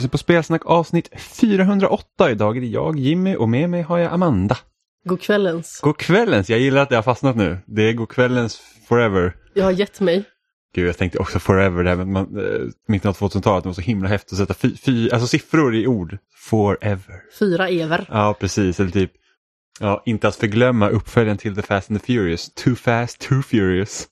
Lyssnar på Spelsnack avsnitt 408. Idag är det jag, Jimmy och med mig har jag Amanda. God kvällens. God kvällens, jag gillar att det har fastnat nu. Det är god kvällens forever. Jag har gett mig. Gud, jag tänkte också forever, det här med man, eh, mitten av 2000-talet, det var så himla häftigt att sätta fy, fy, alltså siffror i ord. Forever. Fyra ever. Ja, precis. Eller typ, ja, inte att förglömma uppföljaren till The Fast and the Furious. Too Fast, Too Furious.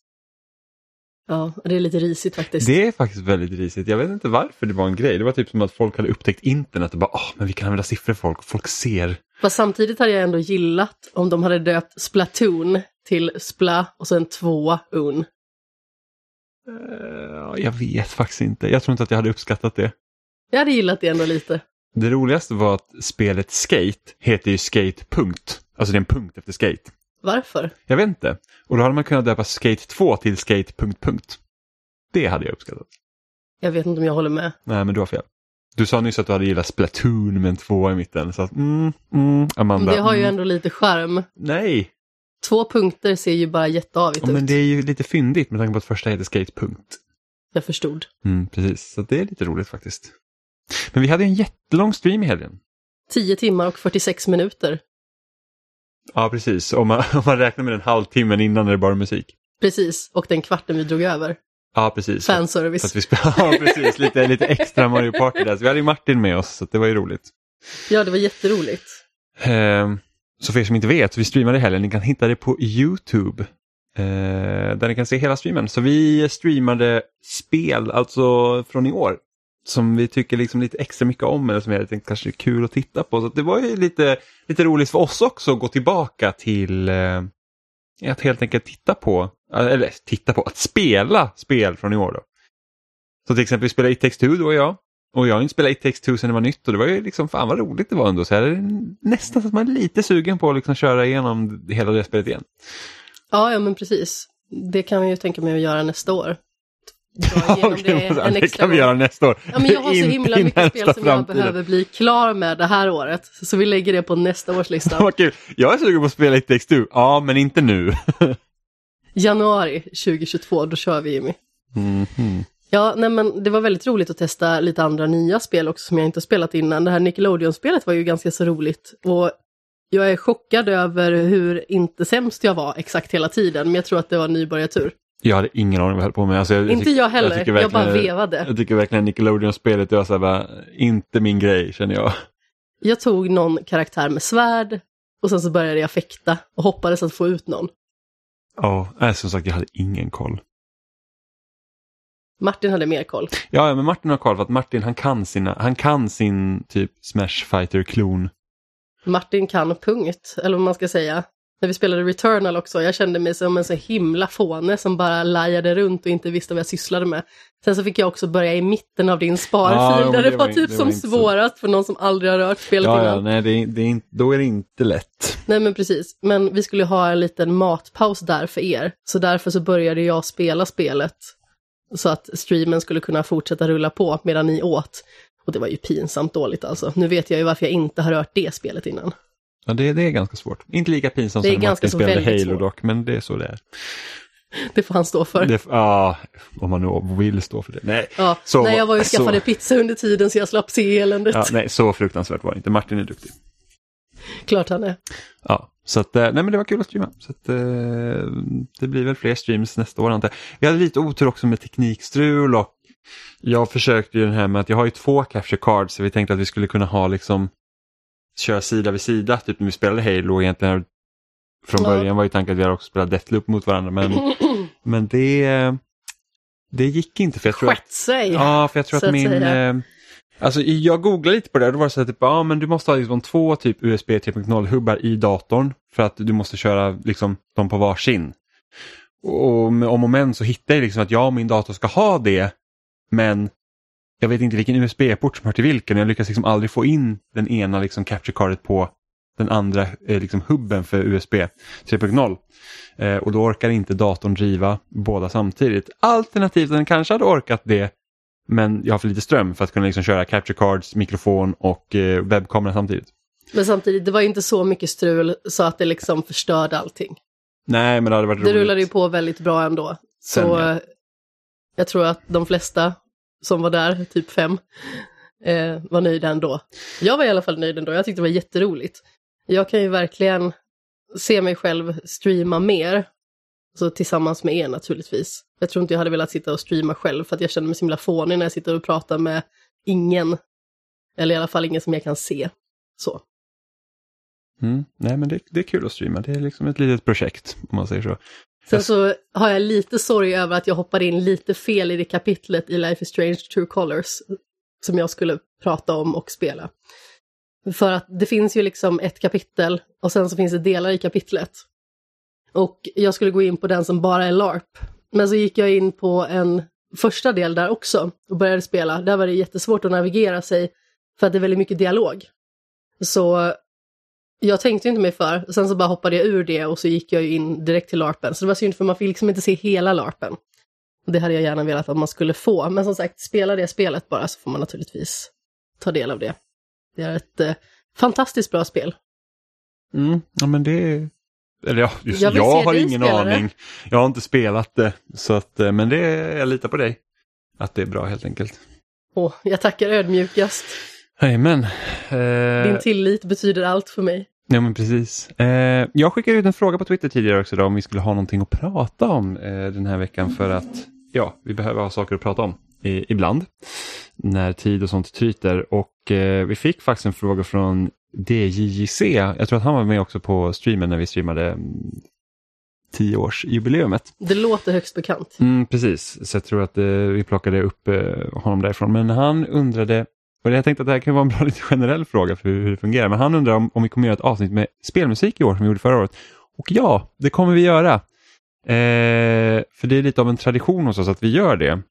Ja, det är lite risigt faktiskt. Det är faktiskt väldigt risigt. Jag vet inte varför det var en grej. Det var typ som att folk hade upptäckt internet och bara, åh, men vi kan använda siffror folk. Folk ser. Fast samtidigt hade jag ändå gillat om de hade döpt Splatoon till Spla och sen två un. Eh, jag vet faktiskt inte. Jag tror inte att jag hade uppskattat det. Jag hade gillat det ändå lite. Det roligaste var att spelet Skate heter ju Skate punkt. Alltså det är en punkt efter Skate. Varför? Jag vet inte. Och då hade man kunnat döpa Skate 2 till Skate punkt punkt. Det hade jag uppskattat. Jag vet inte om jag håller med. Nej, men du har fel. Du sa nyss att du hade gillat Splatoon med en två i mitten. Så att, mm, mm, Amanda. Det har ju mm. ändå lite charm. Nej, Två punkter ser ju bara jätteavigt ja, men ut. det är ju lite fyndigt med tanke på att första heter Skate punkt. Jag förstod. Mm, precis, så det är lite roligt faktiskt. Men vi hade en jättelång stream i helgen. 10 timmar och 46 minuter. Ja, precis. Om man, om man räknar med den halvtimmen innan när det bara är musik. Precis, och den kvarten vi drog över. Ja, precis. Fanservice. att vi ja, precis. Lite, lite extra Mario Party där. Så vi hade ju Martin med oss, så det var ju roligt. Ja, det var jätteroligt. Ehm, så för er som inte vet, vi streamade i helgen, ni kan hitta det på YouTube. eh, där ni kan se hela streamen. Så vi streamade spel, alltså från i år. Som vi tycker liksom lite extra mycket om eller som jag tänkte kanske är kul att titta på. Så det var ju lite, lite roligt för oss också att gå tillbaka till eh, att helt enkelt titta på, eh, eller titta på, att spela spel från i år. Då. Så till exempel vi spelade It takes two, då och jag. Och jag har inte spelat It takes two sedan det var nytt och det var ju liksom fan vad roligt det var ändå. Så här, är nästan så att man är lite sugen på att liksom köra igenom hela det spelet igen. Ja, ja men precis. Det kan vi ju tänka mig att göra nästa år. Dra igenom det en det kan vi göra nästa år. Ja, men jag har så himla mycket spel som jag behöver bli klar med det här året. Så vi lägger det på nästa års lista. Vad kul. Jag är sugen på att spela takes two. Ja, men inte nu. Januari 2022, då kör vi Jimmy. Mhm. Ja, nej men det var väldigt roligt att testa lite andra nya spel också som jag inte spelat innan. Det här Nickelodeon-spelet var ju ganska så roligt. Och jag är chockad över hur inte sämst jag var exakt hela tiden, men jag tror att det var nybörjartur. Jag hade ingen aning vad jag höll på med. Alltså, jag, Inte jag heller, tycker jag bara vevade. Jag tycker verkligen Nickelodeon-spelet var så bara, inte min grej känner jag. Jag tog någon karaktär med svärd och sen så började jag fäkta och hoppades att få ut någon. Ja, nej, som sagt jag hade ingen koll. Martin hade mer koll. Ja, ja, men Martin har koll för att Martin han kan, sina, han kan sin typ Smash Fighter-klon. Martin kan punkt, eller vad man ska säga. När vi spelade Returnal också, jag kände mig som en så himla fåne som bara lajade runt och inte visste vad jag sysslade med. Sen så fick jag också börja i mitten av din Ja, sparfil men där det det var var typ det var som inte så- svårast för någon som aldrig har rört spelet Ja, ja, innan. nej, det det är då är det inte lätt. Nej men precis, men vi skulle ha en liten matpaus där för er. Så därför så började jag spela spelet. Så att streamen skulle kunna fortsätta rulla på medan ni åt. Och det var ju pinsamt dåligt alltså. Nu vet jag ju varför jag inte har rört det spelet innan. Ja, det, det är ganska svårt. Inte lika pinsamt som när Martin spelade Halo svårt. dock, men det är så det är. Det får han stå för. Det, ja, om man nu vill stå för det. Nej, Ja, Så- nej, jag var ju och så- skaffade pizza under tiden så jag slapp se eländet. ja, nej, så fruktansvärt var det inte. Martin är duktig. Klart han är. Ja, så att, eh, nej men det var kul att streama. Så att, eh, det blir väl fler streams nästa år antar. Vi hade lite otur också med teknikstrul och jag försökte ju den här med att jag har ju två capture cards så vi tänkte att vi skulle kunna ha liksom köra sida vid sida, typ när vi spelade Halo och egentligen från Ja. början var ju tanken att vi hade också spelat Deathloop mot varandra men, men det, det gick inte för jag tror Skett sig! Ja, för jag tror att att min... Eh, alltså jag googlade lite på det och då var det så att typ, ja men du måste ha liksom två typ USB 3.0-hubbar i datorn för att du måste köra liksom dem på varsin. Och med om och men så hittade jag liksom att ja, min dator ska ha det, men jag vet inte vilken USB-port som hör till vilken. Jag lyckas liksom aldrig få in den ena liksom capture cardet på den andra eh, liksom hubben för USB 3.0. Eh, och då orkar inte datorn driva båda samtidigt. Alternativt den kanske hade orkat det men jag har för lite ström för att kunna liksom köra capture cards, mikrofon och eh, webbkamera samtidigt. Men samtidigt, det var inte så mycket strul så att det liksom förstörde allting. Nej, men det hade varit Det roligt. rullade ju på väldigt bra ändå. Så Sen, ja. eh, jag tror att de flesta som var där, typ fem, eh, var nöjd ändå. Jag var i alla fall nöjd ändå, jag tyckte det var jätteroligt. Jag kan ju verkligen se mig själv streama mer, så tillsammans med er naturligtvis. Jag tror inte jag hade velat sitta och streama själv för att jag känner mig så himla fånig när jag sitter och pratar med ingen, eller i alla fall ingen som jag kan se. Så. Mm. Nej men det, det är kul att streama, det är liksom ett litet projekt om man säger så. Sen så har jag lite sorg över att jag hoppade in lite fel i det kapitlet i Life is Strange True Colors som jag skulle prata om och spela. För att det finns ju liksom ett kapitel och sen så finns det delar i kapitlet. Och jag skulle gå in på den som bara är LARP. Men så gick jag in på en första del där också och började spela. Där var det jättesvårt att navigera sig för att det är väldigt mycket dialog. Så jag tänkte inte mig för, sen så bara hoppade jag ur det och så gick jag in direkt till LARPen. Så det var synd för man fick liksom inte se hela LARPen. Det hade jag gärna velat att man skulle få, men som sagt, spela det spelet bara så får man naturligtvis ta del av det. Det är ett eh, fantastiskt bra spel. Mm. Ja men det är... Eller ja, just, Jag jag, har ingen spela det. aning. Jag har inte spelat det. Så att, eh, men det, jag litar på dig. Att det är bra helt enkelt. Åh, jag tackar ödmjukast. Jajamän. Din Eh, tillit betyder allt för mig. ja men precis. Eh, jag skickade ut en fråga på Twitter tidigare också då, om vi skulle ha någonting att prata om eh, den här veckan för att ja, vi behöver ha saker att prata om i, ibland. När tid och sånt tryter. Och eh, vi fick faktiskt en fråga från DJJC. Jag tror att han var med också på streamen när vi streamade mm, tioårsjubileumet. Det låter högst bekant. Mm, precis, så jag tror att eh, vi plockade upp eh, honom därifrån. Men han undrade, och jag tänkte att det här kan vara en bra lite generell fråga för hur, det fungerar, men han undrar om, om vi kommer göra ett avsnitt med spelmusik i år som vi gjorde förra året. Och ja, det kommer vi göra. Eh, för det är lite av en tradition hos oss att vi gör det.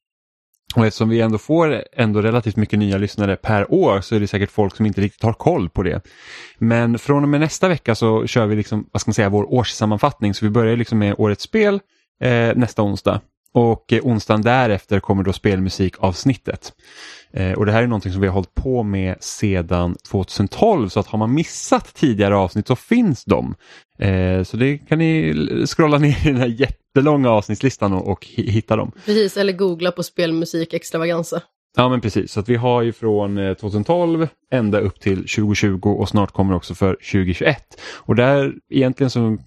Och eftersom vi ändå får ändå relativt mycket nya lyssnare per år så är det säkert folk som inte riktigt har koll på det. Men från och med nästa vecka så kör vi liksom, vad ska man säga, vår årssammanfattning. Så vi börjar liksom med årets spel eh, nästa onsdag. Och eh, onsdagen därefter kommer då spelmusikavsnittet. Eh, och det här är någonting som vi har hållit på med sedan 2012 så att har man missat tidigare avsnitt så finns de. Eh, så det kan ni scrolla ner i den här jättelånga avsnittslistan och, och hi- hitta dem. Precis, eller googla på spelmusik extravaganza. Ja men precis, så att vi har ju från eh, 2012 ända upp till 2020 och snart kommer också för 2021. Och där egentligen så,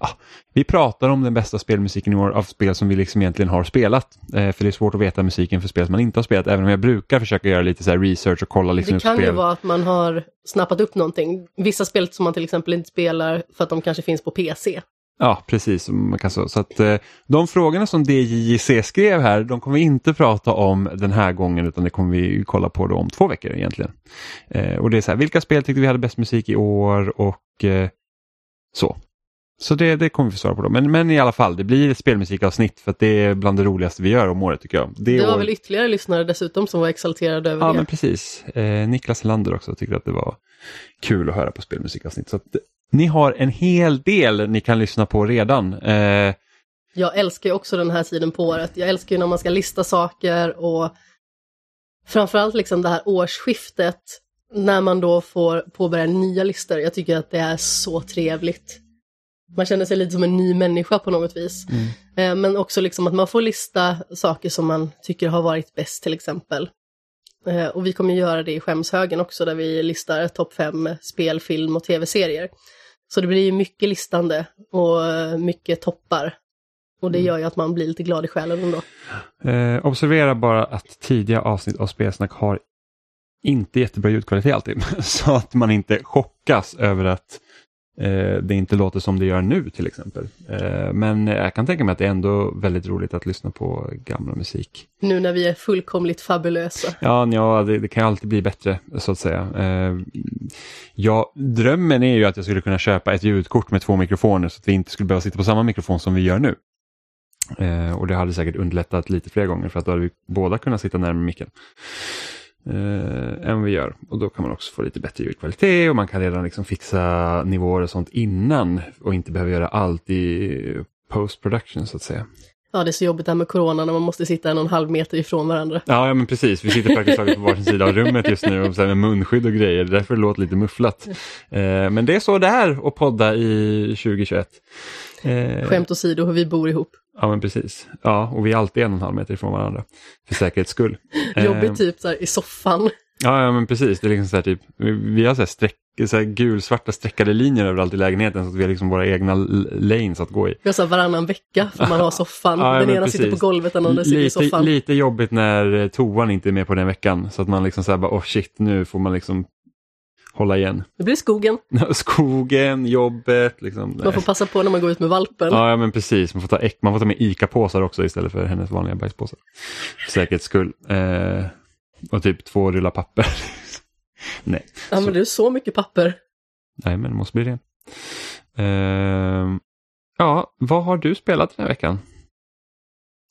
ja, vi pratar om den bästa spelmusiken i år av spel som vi liksom egentligen har spelat. Eh, för det är svårt att veta musiken för spel som man inte har spelat, även om jag brukar försöka göra lite så research och kolla liksom Det kan ju vara att man har snappat upp någonting. Vissa spel som man till exempel inte spelar för att de kanske finns på PC. Ja, precis. Man kan så. så att, eh, de frågorna som DJJC skrev här, de kommer vi inte prata om den här gången utan det kommer vi kolla på om två veckor egentligen. Eh, och det är så här, vilka spel tyckte vi hade bäst musik i år och eh, så. Så det, det kommer vi svara på då. Men, men i alla fall, det blir ett spelmusikavsnitt för att det är bland det roligaste vi gör om året tycker jag. Det var år- väl ytterligare lyssnare dessutom som var exalterade över Ja, det. men precis. Eh, Niklas Lander också tyckte att det var kul att höra på spelmusikavsnitt. Så att, ni har en hel del ni kan lyssna på redan. Eh, Jag älskar ju också den här tiden på året. Jag älskar ju när man ska lista saker och framförallt liksom det här årsskiftet när man då får påbörja nya listor. Jag tycker att det är så trevligt. Man känner sig lite som en ny människa på något vis. Eh, Men också liksom att man får lista saker som man tycker har varit bäst till exempel. Eh, Och vi kommer göra det i skämshögen också där vi listar topp fem spel, film och tv-serier. Så det blir ju mycket listande och mycket toppar. Och det gör ju att man blir lite glad i själen ändå. Eh, observera bara att tidiga avsnitt av Spelsnack har inte jättebra ljudkvalitet alltid. Så att man inte chockas över att det inte låter som det gör nu till exempel. Eh, men jag kan tänka mig att det är ändå väldigt roligt att lyssna på gamla musik. Nu när vi är fullkomligt fabulösa. Ja, ja det, det kan alltid bli bättre så att säga. Eh, ja, drömmen är ju att jag skulle kunna köpa ett ljudkort med två mikrofoner så att vi inte skulle behöva sitta på samma mikrofon som vi gör nu. Eh, och det hade säkert underlättat lite fler gånger för att då hade vi båda kunnat sitta närmare micken. Eh, än vi gör. Och då kan man också få lite bättre ljudkvalitet och man kan redan liksom fixa nivåer och sånt innan och inte behöva göra allt i post production så att säga. Ja, det är så jobbigt det här med corona när man måste sitta en och en halv meter ifrån varandra. Ja, ja men precis. Vi sitter praktiskt taget på varsin sida av rummet just nu och så med munskydd och grejer. Därför det låter lite mufflat. Eh, men det är så det är att podda i 2021. Eh, Skämt åsido hur vi bor ihop. Ja, men precis. Ja, och vi är alltid en och en halv meter ifrån varandra. För säkerhets skull. Eh, Jobbigt typ så här i soffan. Ja, ja men precis. Det är liksom så här, typ, vi- har så här streck, så här gulsvarta streckade linjer överallt i lägenheten så att vi har liksom våra egna lanes att gå i. Vi har så här varannan vecka för man har soffan. Ja, den ena sitter precis. på golvet, den andra sitter i soffan. lite jobbigt när eh, toan inte är med på den veckan så att man liksom säger bara oh shit nu får man liksom hålla igen. Det blir skogen. Skogen, jobbet, liksom. Man får passa på när man går ut med valpen. Ja, men precis, man får ta, man får ta med ICA-påsar också istället för hennes vanliga bajspåsar. För säkerhets skull. Eh, och typ två rullar papper. Nej. Ja, men det är så mycket papper. Nej, men det måste bli det. Ehm, ja, vad har du spelat den här veckan?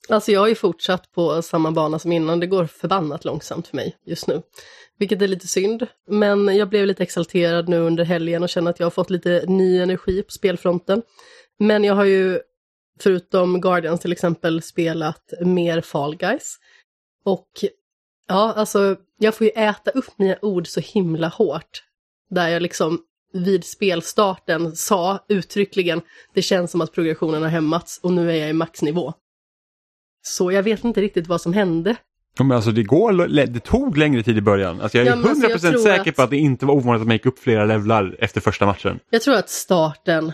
Alltså jag har ju fortsatt på samma bana som innan. Det går förbannat långsamt för mig just nu. Vilket är lite synd. Men jag blev lite exalterad nu under helgen och känner att jag har fått lite ny energi på spelfronten. Men jag har ju, förutom Guardians till exempel, spelat mer Fall Guys. Och ja, alltså jag får ju äta upp mina ord så himla hårt. Där jag liksom vid spelstarten sa uttryckligen, det känns som att progressionen har hämmats och nu är jag i maxnivå. Så jag vet inte riktigt vad som hände. Men alltså det, går, det tog längre tid i början. Alltså jag är Ja, men alltså, 100% jag säker att- på att det inte var ovanligt att man gick upp flera levlar efter första matchen. Jag tror att starten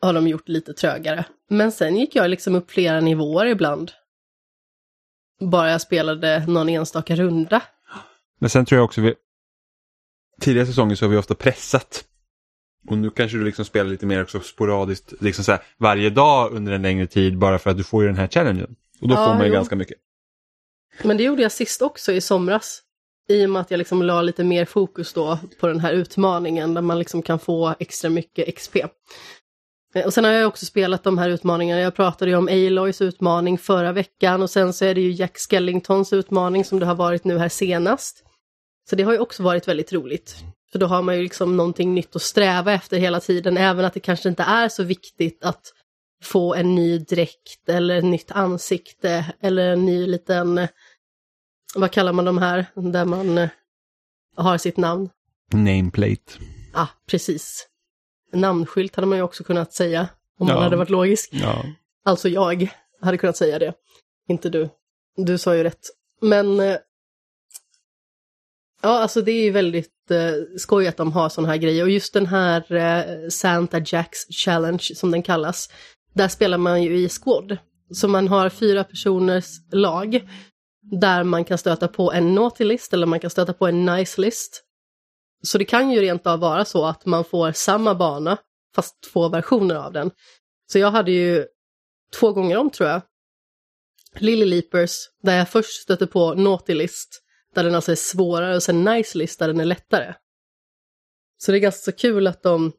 har de gjort lite trögare. Men sen gick jag liksom upp flera nivåer ibland. Bara jag spelade någon enstaka runda. Men sen tror jag också vi tidigare säsonger så har vi ofta pressat. Och nu kanske du liksom spelar lite mer också sporadiskt, liksom så här, varje dag under en längre tid bara för att du får ju den här challengen. Och då Ja, får man ju jo. ganska mycket. Men det gjorde jag sist också i somras. I och med att jag liksom la lite mer fokus då på den här utmaningen där man liksom kan få extra mycket XP. Eh, Och sen har jag också spelat de här utmaningarna. Jag pratade ju om Aloys utmaning förra veckan och sen så är det ju Jack Skellingtons utmaning som det har varit nu här senast. Så det har ju också varit väldigt roligt. För då har man ju liksom någonting nytt att sträva efter hela tiden, även att det kanske inte är så viktigt att få en ny dräkt eller ett nytt ansikte eller en ny liten, vad kallar man de här, där man eh, har sitt namn. Nameplate. Ah, precis. Namnskylt hade man ju också kunnat säga, om man Ja. hade varit logisk. Ja. Alltså jag hade kunnat säga det, inte du. Du sa ju rätt. Men eh, ja, alltså det är ju väldigt eh, skoj att de har sådana här grejer. Och just den här eh, Santa Jacks Challenge som den kallas, där spelar man ju i squad. Så man har fyra personers lag där man kan stöta på en naughty list eller man kan stöta på en nice list. Så det kan ju rent av vara så att man får samma bana fast två versioner av den. Så jag hade ju två gånger om tror jag. Lily Leapers, där jag först stötte på Naughty List, där den alltså är svårare, och sen Nice List där den är lättare. Så det är ganska så kul att de,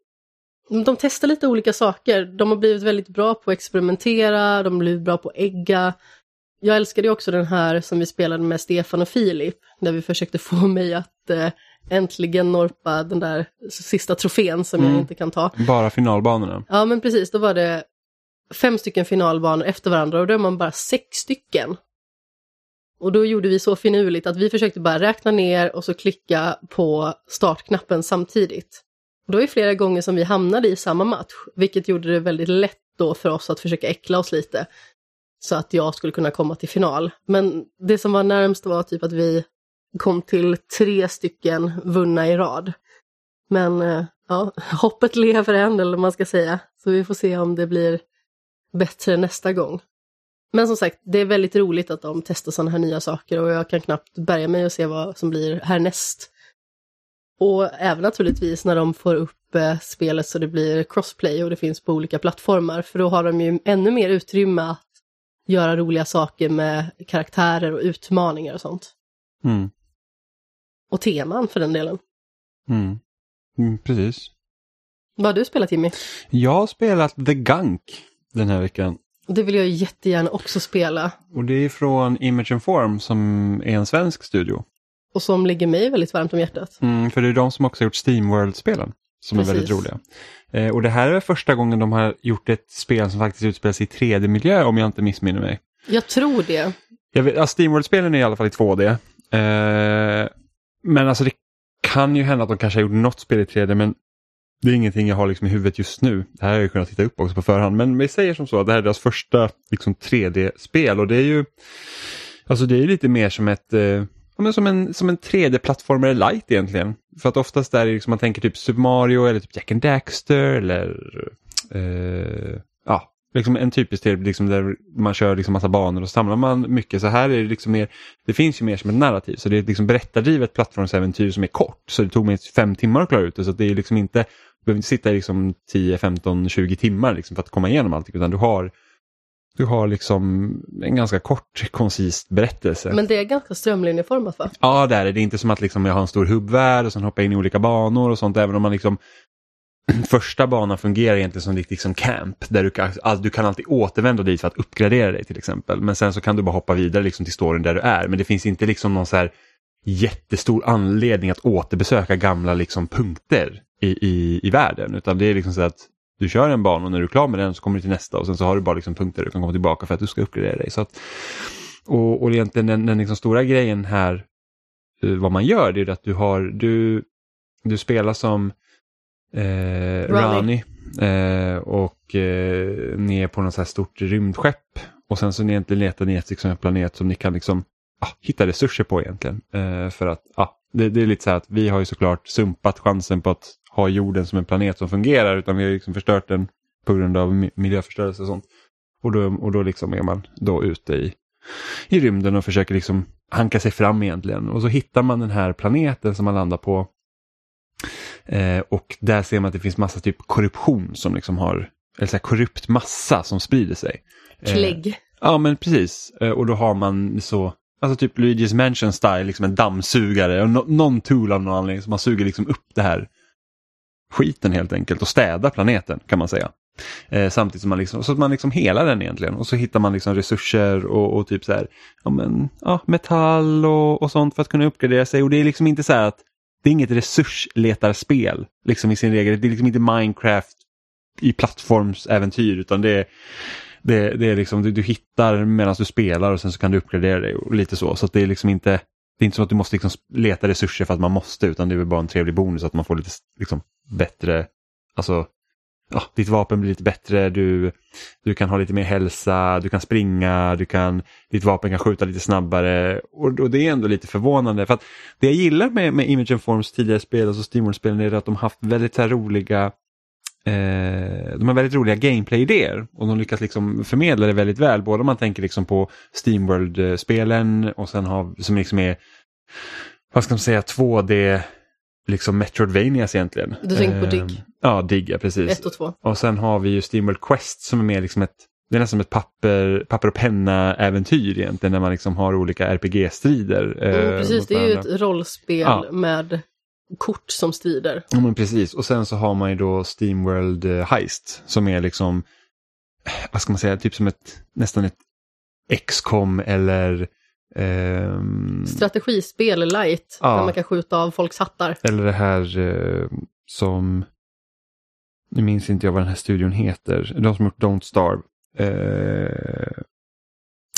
de testar lite olika saker. De har blivit väldigt bra på att experimentera, de har blivit bra på att ägga. Jag älskade också den här som vi spelade med Stefan och Filip, där vi försökte få mig att eh, äntligen norpa den där sista trofén som jag Mm. inte kan ta. Bara finalbanorna. Ja men precis, då var det fem stycken finalbanor efter varandra och då är man bara sex stycken. Och då gjorde vi så finurligt att vi försökte bara räkna ner och så klicka på startknappen samtidigt. Och då är det flera gånger som vi hamnade i samma match, vilket gjorde det väldigt lätt då för oss att försöka äckla oss lite. Så att jag skulle kunna komma till final. Men det som var närmst var typ att vi kom till tre stycken vunna i rad. Men eh, ja, hoppet lever än, eller vad man ska säga. Så vi får se om det blir bättre nästa gång. Men som sagt, det är väldigt roligt att de testar sådana här nya saker och jag kan knappt bärga mig och se vad som blir härnäst. Och även naturligtvis när de får upp eh, spelet så det blir crossplay och det finns på olika plattformar, för då har de ju ännu mer utrymme att göra roliga saker med karaktärer och utmaningar och sånt. Mm. Och teman för den delen. Mm. Mm, precis. Vad har du spelat Jimmy? Jag har spelat The Gunk den här veckan. Det vill jag jättegärna också spela. Och det är från Image and Form som är en svensk studio. Och som ligger mig väldigt varmt om hjärtat. Mm, för det är de som också har gjort Steamworld-spelen. Som är Precis. väldigt roliga. Eh, och det här är första gången de har gjort ett spel som faktiskt utspelar sig i 3D-miljö om jag inte missminner mig. Jag tror det. Jag vet, ja, Steamworld-spelen är i alla fall i 2D. Eh, men alltså det kan ju hända att de kanske har gjort något spel i 3D men det är ingenting jag har liksom i huvudet just nu. Det här har jag kunnat titta upp också på förhand. Men vi säger som så att det här är deras första liksom, 3D-spel och det är ju alltså det är lite mer som ett, eh, men som en, som en 3D-plattformare light egentligen. För att oftast är det liksom, man tänker typ Super Mario eller typ Jack and Daxter eller eh, ja, liksom en typisk del liksom där man kör liksom massa banor och samlar man mycket. Så här är det liksom mer, det finns ju mer som ett narrativ. Så det är ett liksom berättardrivet plattformsäventyr som är kort. Så det tog mig fem timmar att klara ut det. Så det är liksom inte, du behöver inte sitta i liksom 10, 15, 20 timmar liksom för att komma igenom allting. Utan du har du har liksom en ganska kort, koncis berättelse. Men det är ganska strömlinjeformat va? Ja, det är det. Det är inte som att liksom jag har en stor hubbvärld och sen hoppar in i olika banor och sånt. Även om man liksom första banan fungerar egentligen som ditt liksom camp. Där du kan, alltså, du kan alltid återvända dit för att uppgradera dig till exempel. Men sen så kan du bara hoppa vidare liksom till storyn där du är. Men det finns inte liksom någon så här jättestor anledning att återbesöka gamla liksom punkter i, i, i världen. Utan det är liksom så att du kör en bana och när du är klar med den så kommer du till nästa och sen så har du bara liksom punkter du kan komma tillbaka för att du ska uppgradera dig. Så att, och, och egentligen den, den liksom stora grejen här, eh, vad man gör, det är att du har, du, du spelar som eh, Rani eh, och eh, ni är på något så här stort rymdskepp och sen så ni egentligen letar ni efter liksom en planet som ni kan liksom ah, hitta resurser på egentligen. Eh, för att ah, det, det, är lite så här att vi har ju såklart sumpat chansen på att ha jorden som en planet som fungerar utan vi har liksom förstört den på grund av miljöförstörelse och sånt. Och då, och då liksom är man då ute i, i rymden och försöker liksom hanka sig fram egentligen. Och så hittar man den här planeten som man landar på. Eh, och där ser man att det finns massa typ korruption som liksom har, eller så här korrupt massa som sprider sig. Eh, Klägg. ja men precis. Eh, och då har man så Alltså typ Luigi's Mansion style, liksom en dammsugare och no någon tool av någon anledning som man suger liksom upp det här skiten helt enkelt och städa planeten kan man säga. Eh, samtidigt som man liksom, så att man liksom helar den egentligen och så hittar man liksom resurser och, och typ så här, ja, men, ja, metall och, och sånt för att kunna uppgradera sig och det är liksom inte så här att det är inget resursletarspel liksom i sin regel. Det är liksom inte Minecraft i plattformsäventyr utan det är, det, det är liksom du, du hittar medan du spelar och sen så kan du uppgradera dig och lite så. Så det är liksom inte det är inte så att du måste liksom leta resurser för att man måste utan det är väl bara en trevlig bonus att man får lite liksom, bättre, alltså ja, ditt vapen blir lite bättre, du, du kan ha lite mer hälsa, du kan springa, du kan, ditt vapen kan skjuta lite snabbare och, och det är ändå lite förvånande. för att Det jag gillar med, med Image Forms tidigare spel, alltså Steamworld-spelen, är att de haft väldigt så roliga eh, de har väldigt roliga gameplay-idéer och de lyckas liksom förmedla det väldigt väl. Både om man tänker liksom på Steamworld-spelen eh, och sen har, som liksom är, vad ska man säga, 2D liksom Metroidvanias egentligen. Du tänker på Dig? Ja, Dig, ja precis. Ett och två. Och sen har vi ju Steamworld Quest som är mer liksom ett, det är nästan som ett papper, papper och penna-äventyr egentligen när man liksom har olika RPG-strider. Mm, eh, precis, det är ju ett rollspel ja. med kort som strider. Ja, men precis. Och sen så har man ju då Steamworld eh, Heist som är liksom, vad ska man säga, typ som ett, nästan ett XCOM eller Um, Strategispel light, ja. där man kan skjuta av folks hattar. Eller det här uh, som, nu minns inte jag vad den här studion heter, de som gjort Don't Starve. Uh,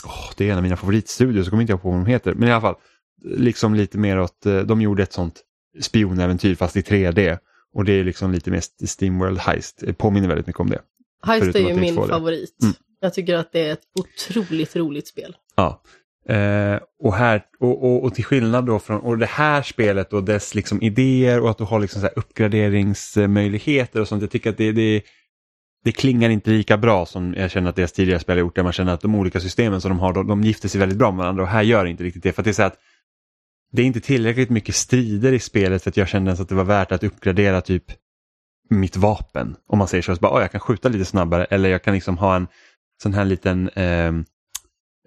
oh, det är en av mina favoritstudios, så kommer inte jag på vad de heter. Men i alla fall, liksom lite mer åt, uh, de gjorde ett sånt spionäventyr fast i 3D. Och det är liksom lite mer Steamworld Heist, det påminner väldigt mycket om det. Heist är ju min favorit. Mm. Jag tycker att det är ett otroligt roligt spel. Ja, Eh, och, här, och, och, och, till skillnad då från och det här spelet och dess liksom idéer och att du har liksom så uppgraderingsmöjligheter och sånt. Jag tycker att det, det, det klingar inte lika bra som jag känner att deras tidigare spel har gjort. Där man känner att de olika systemen som de har, de, de gifter sig väldigt bra med varandra och här gör det inte riktigt det. För att det är så att det är inte tillräckligt mycket strider i spelet för att jag kände ens att det var värt att uppgradera typ mitt vapen. Om man säger så, så bara, oh, jag kan skjuta lite snabbare eller jag kan liksom ha en sån här liten eh,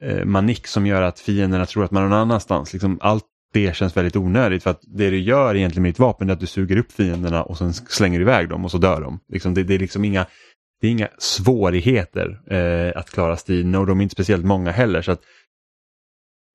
eh, manik som gör att fienderna tror att man är någon annanstans. Liksom allt det känns väldigt onödigt för att det du gör egentligen med ditt vapen är att du suger upp fienderna och sen slänger du iväg dem och så dör de. Liksom det, det, är liksom inga, det är inga svårigheter eh, att klara striden och de är inte speciellt många heller. så att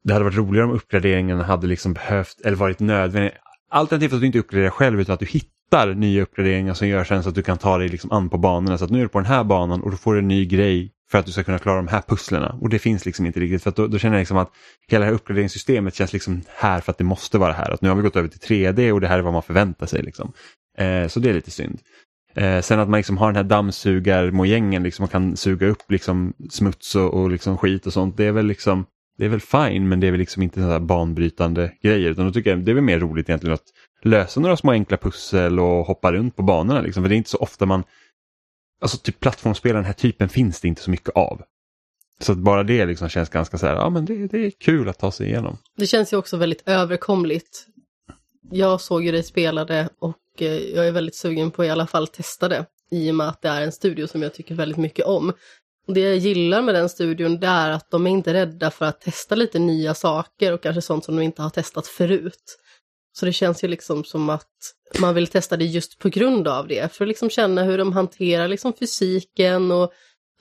Det hade varit roligare om uppgraderingen hade liksom behövt eller varit nödvändig. Alternativt att du inte uppgraderar själv utan att du hittar nya uppgraderingar som gör sen så att du kan ta dig liksom an på banorna. Så att nu är du på den här banan och då får du en ny grej för att du ska kunna klara de här pusslerna. Och det finns liksom inte riktigt för då, då, känner jag liksom att hela det här uppgraderingssystemet känns liksom här för att det måste vara här. Att nu har vi gått över till 3D och det här är vad man förväntar sig. Liksom. Eh, så det är lite synd. Eh, sen att man liksom har den här dammsugarmojängen liksom och kan suga upp liksom smuts och, och liksom skit och sånt. Det är väl liksom det är väl fine men det är väl liksom inte sådana banbrytande grejer utan då tycker jag det är väl mer roligt egentligen att lösa några små enkla pussel och hoppa runt på banorna liksom. För det är inte så ofta man, alltså typ plattformsspel den här typen finns det inte så mycket av. Så att bara det liksom känns ganska så här, ja men det, det är kul att ta sig igenom. Det känns ju också väldigt överkomligt. Jag såg ju dig spela det och eh, jag är väldigt sugen på att i alla fall testa det. I och med att det är en studio som jag tycker väldigt mycket om. Det jag gillar med den studion det är att de är inte rädda för att testa lite nya saker och kanske sånt som de inte har testat förut. Så det känns ju liksom som att man vill testa det just på grund av det, för att liksom känna hur de hanterar liksom fysiken och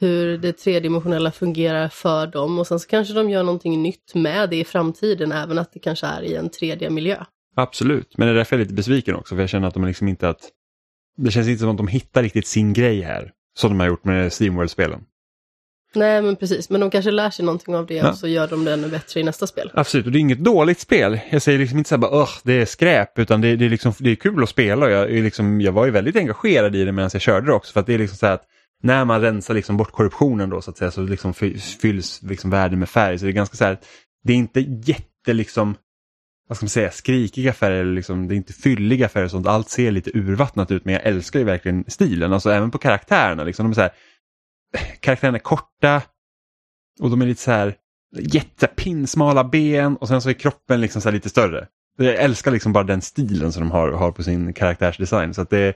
hur det tredimensionella fungerar för dem och sen så kanske de gör någonting nytt med det i framtiden, även att det kanske är i en 3D-miljö. Absolut, men det är därför jag är lite besviken också, för jag känner att de liksom inte att... Det känns inte som att de hittar riktigt sin grej här, som de har gjort med Steamworld-spelen. Nej men precis, men de kanske lär sig någonting av det ja. och så gör de det ännu bättre i nästa spel. Absolut, och det är inget dåligt spel. Jag säger liksom inte så här bara det är skräp, utan det, det, är liksom, det är kul att spela. Jag, liksom, jag var ju väldigt engagerad i det medan jag körde det också, för att det är liksom så här att när man rensar liksom bort korruptionen då så att säga så liksom fylls liksom världen med färg. Så det är ganska så här, det är inte jätte liksom, vad ska man säga, skrikiga färger, liksom, det är inte fylliga färger och sånt. Allt ser lite urvattnat ut men jag älskar ju verkligen stilen, alltså även på karaktärerna. Liksom, de är så här, karaktärerna är korta och de är lite så här jättepinsmala ben och sen så är kroppen liksom så lite större. Jag älskar liksom bara den stilen som de har, har på sin karaktärsdesign. Så att det,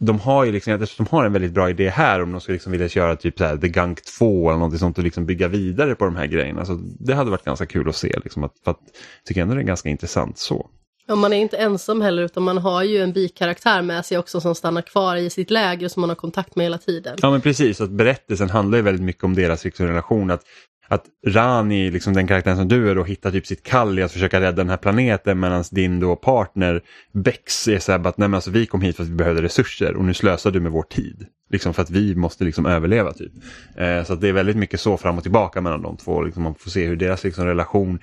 de har ju liksom, de har en väldigt bra idé här om de skulle liksom vilja köra typ så här The Gunk 2 eller något sånt och liksom bygga vidare på de här grejerna. Så det hade varit ganska kul att se. Liksom, att, för att, jag tycker ändå det är ganska intressant så. Ja, man är inte ensam heller utan man har ju en bikaraktär med sig också som stannar kvar i sitt läger som man har kontakt med hela tiden. Ja men precis, att berättelsen handlar ju väldigt mycket om deras liksom, relation. Att, att Rani, liksom den karaktären som du är, då, hittar typ sitt kall i att försöka rädda den här planeten medan din då partner Bex är så här att Nej, men alltså, vi kom hit för att vi behövde resurser och nu slösar du med vår tid. Liksom för att vi måste liksom överleva typ. Eh, så det är väldigt mycket så fram och tillbaka mellan de två. Liksom, man får se hur deras liksom, relation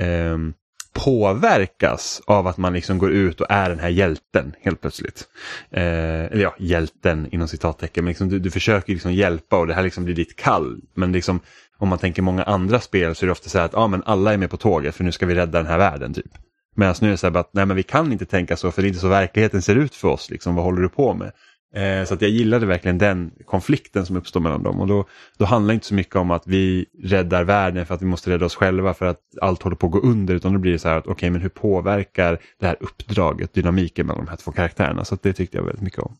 eh, påverkas av att man liksom går ut och är den här hjälten helt plötsligt. Eh, eller ja, hjälten inom citattecken. Men liksom, du, du försöker liksom hjälpa och det här liksom blir ditt kall. Men liksom, om man tänker många andra spel så är det ofta så här att ah, men alla är med på tåget för nu ska vi rädda den här världen. typ. Medan nu är det så här att nej, men vi kan inte tänka så för det är inte så verkligheten ser ut för oss. Liksom, vad håller du på med? Eh, så att jag gillade verkligen den konflikten som uppstår mellan dem. Och då, då handlar det inte så mycket om att vi räddar världen för att vi måste rädda oss själva för att allt håller på att gå under. Utan då blir det så här att okej, okay, men hur påverkar det här uppdraget dynamiken mellan de här två karaktärerna? Så det tyckte jag väldigt mycket om.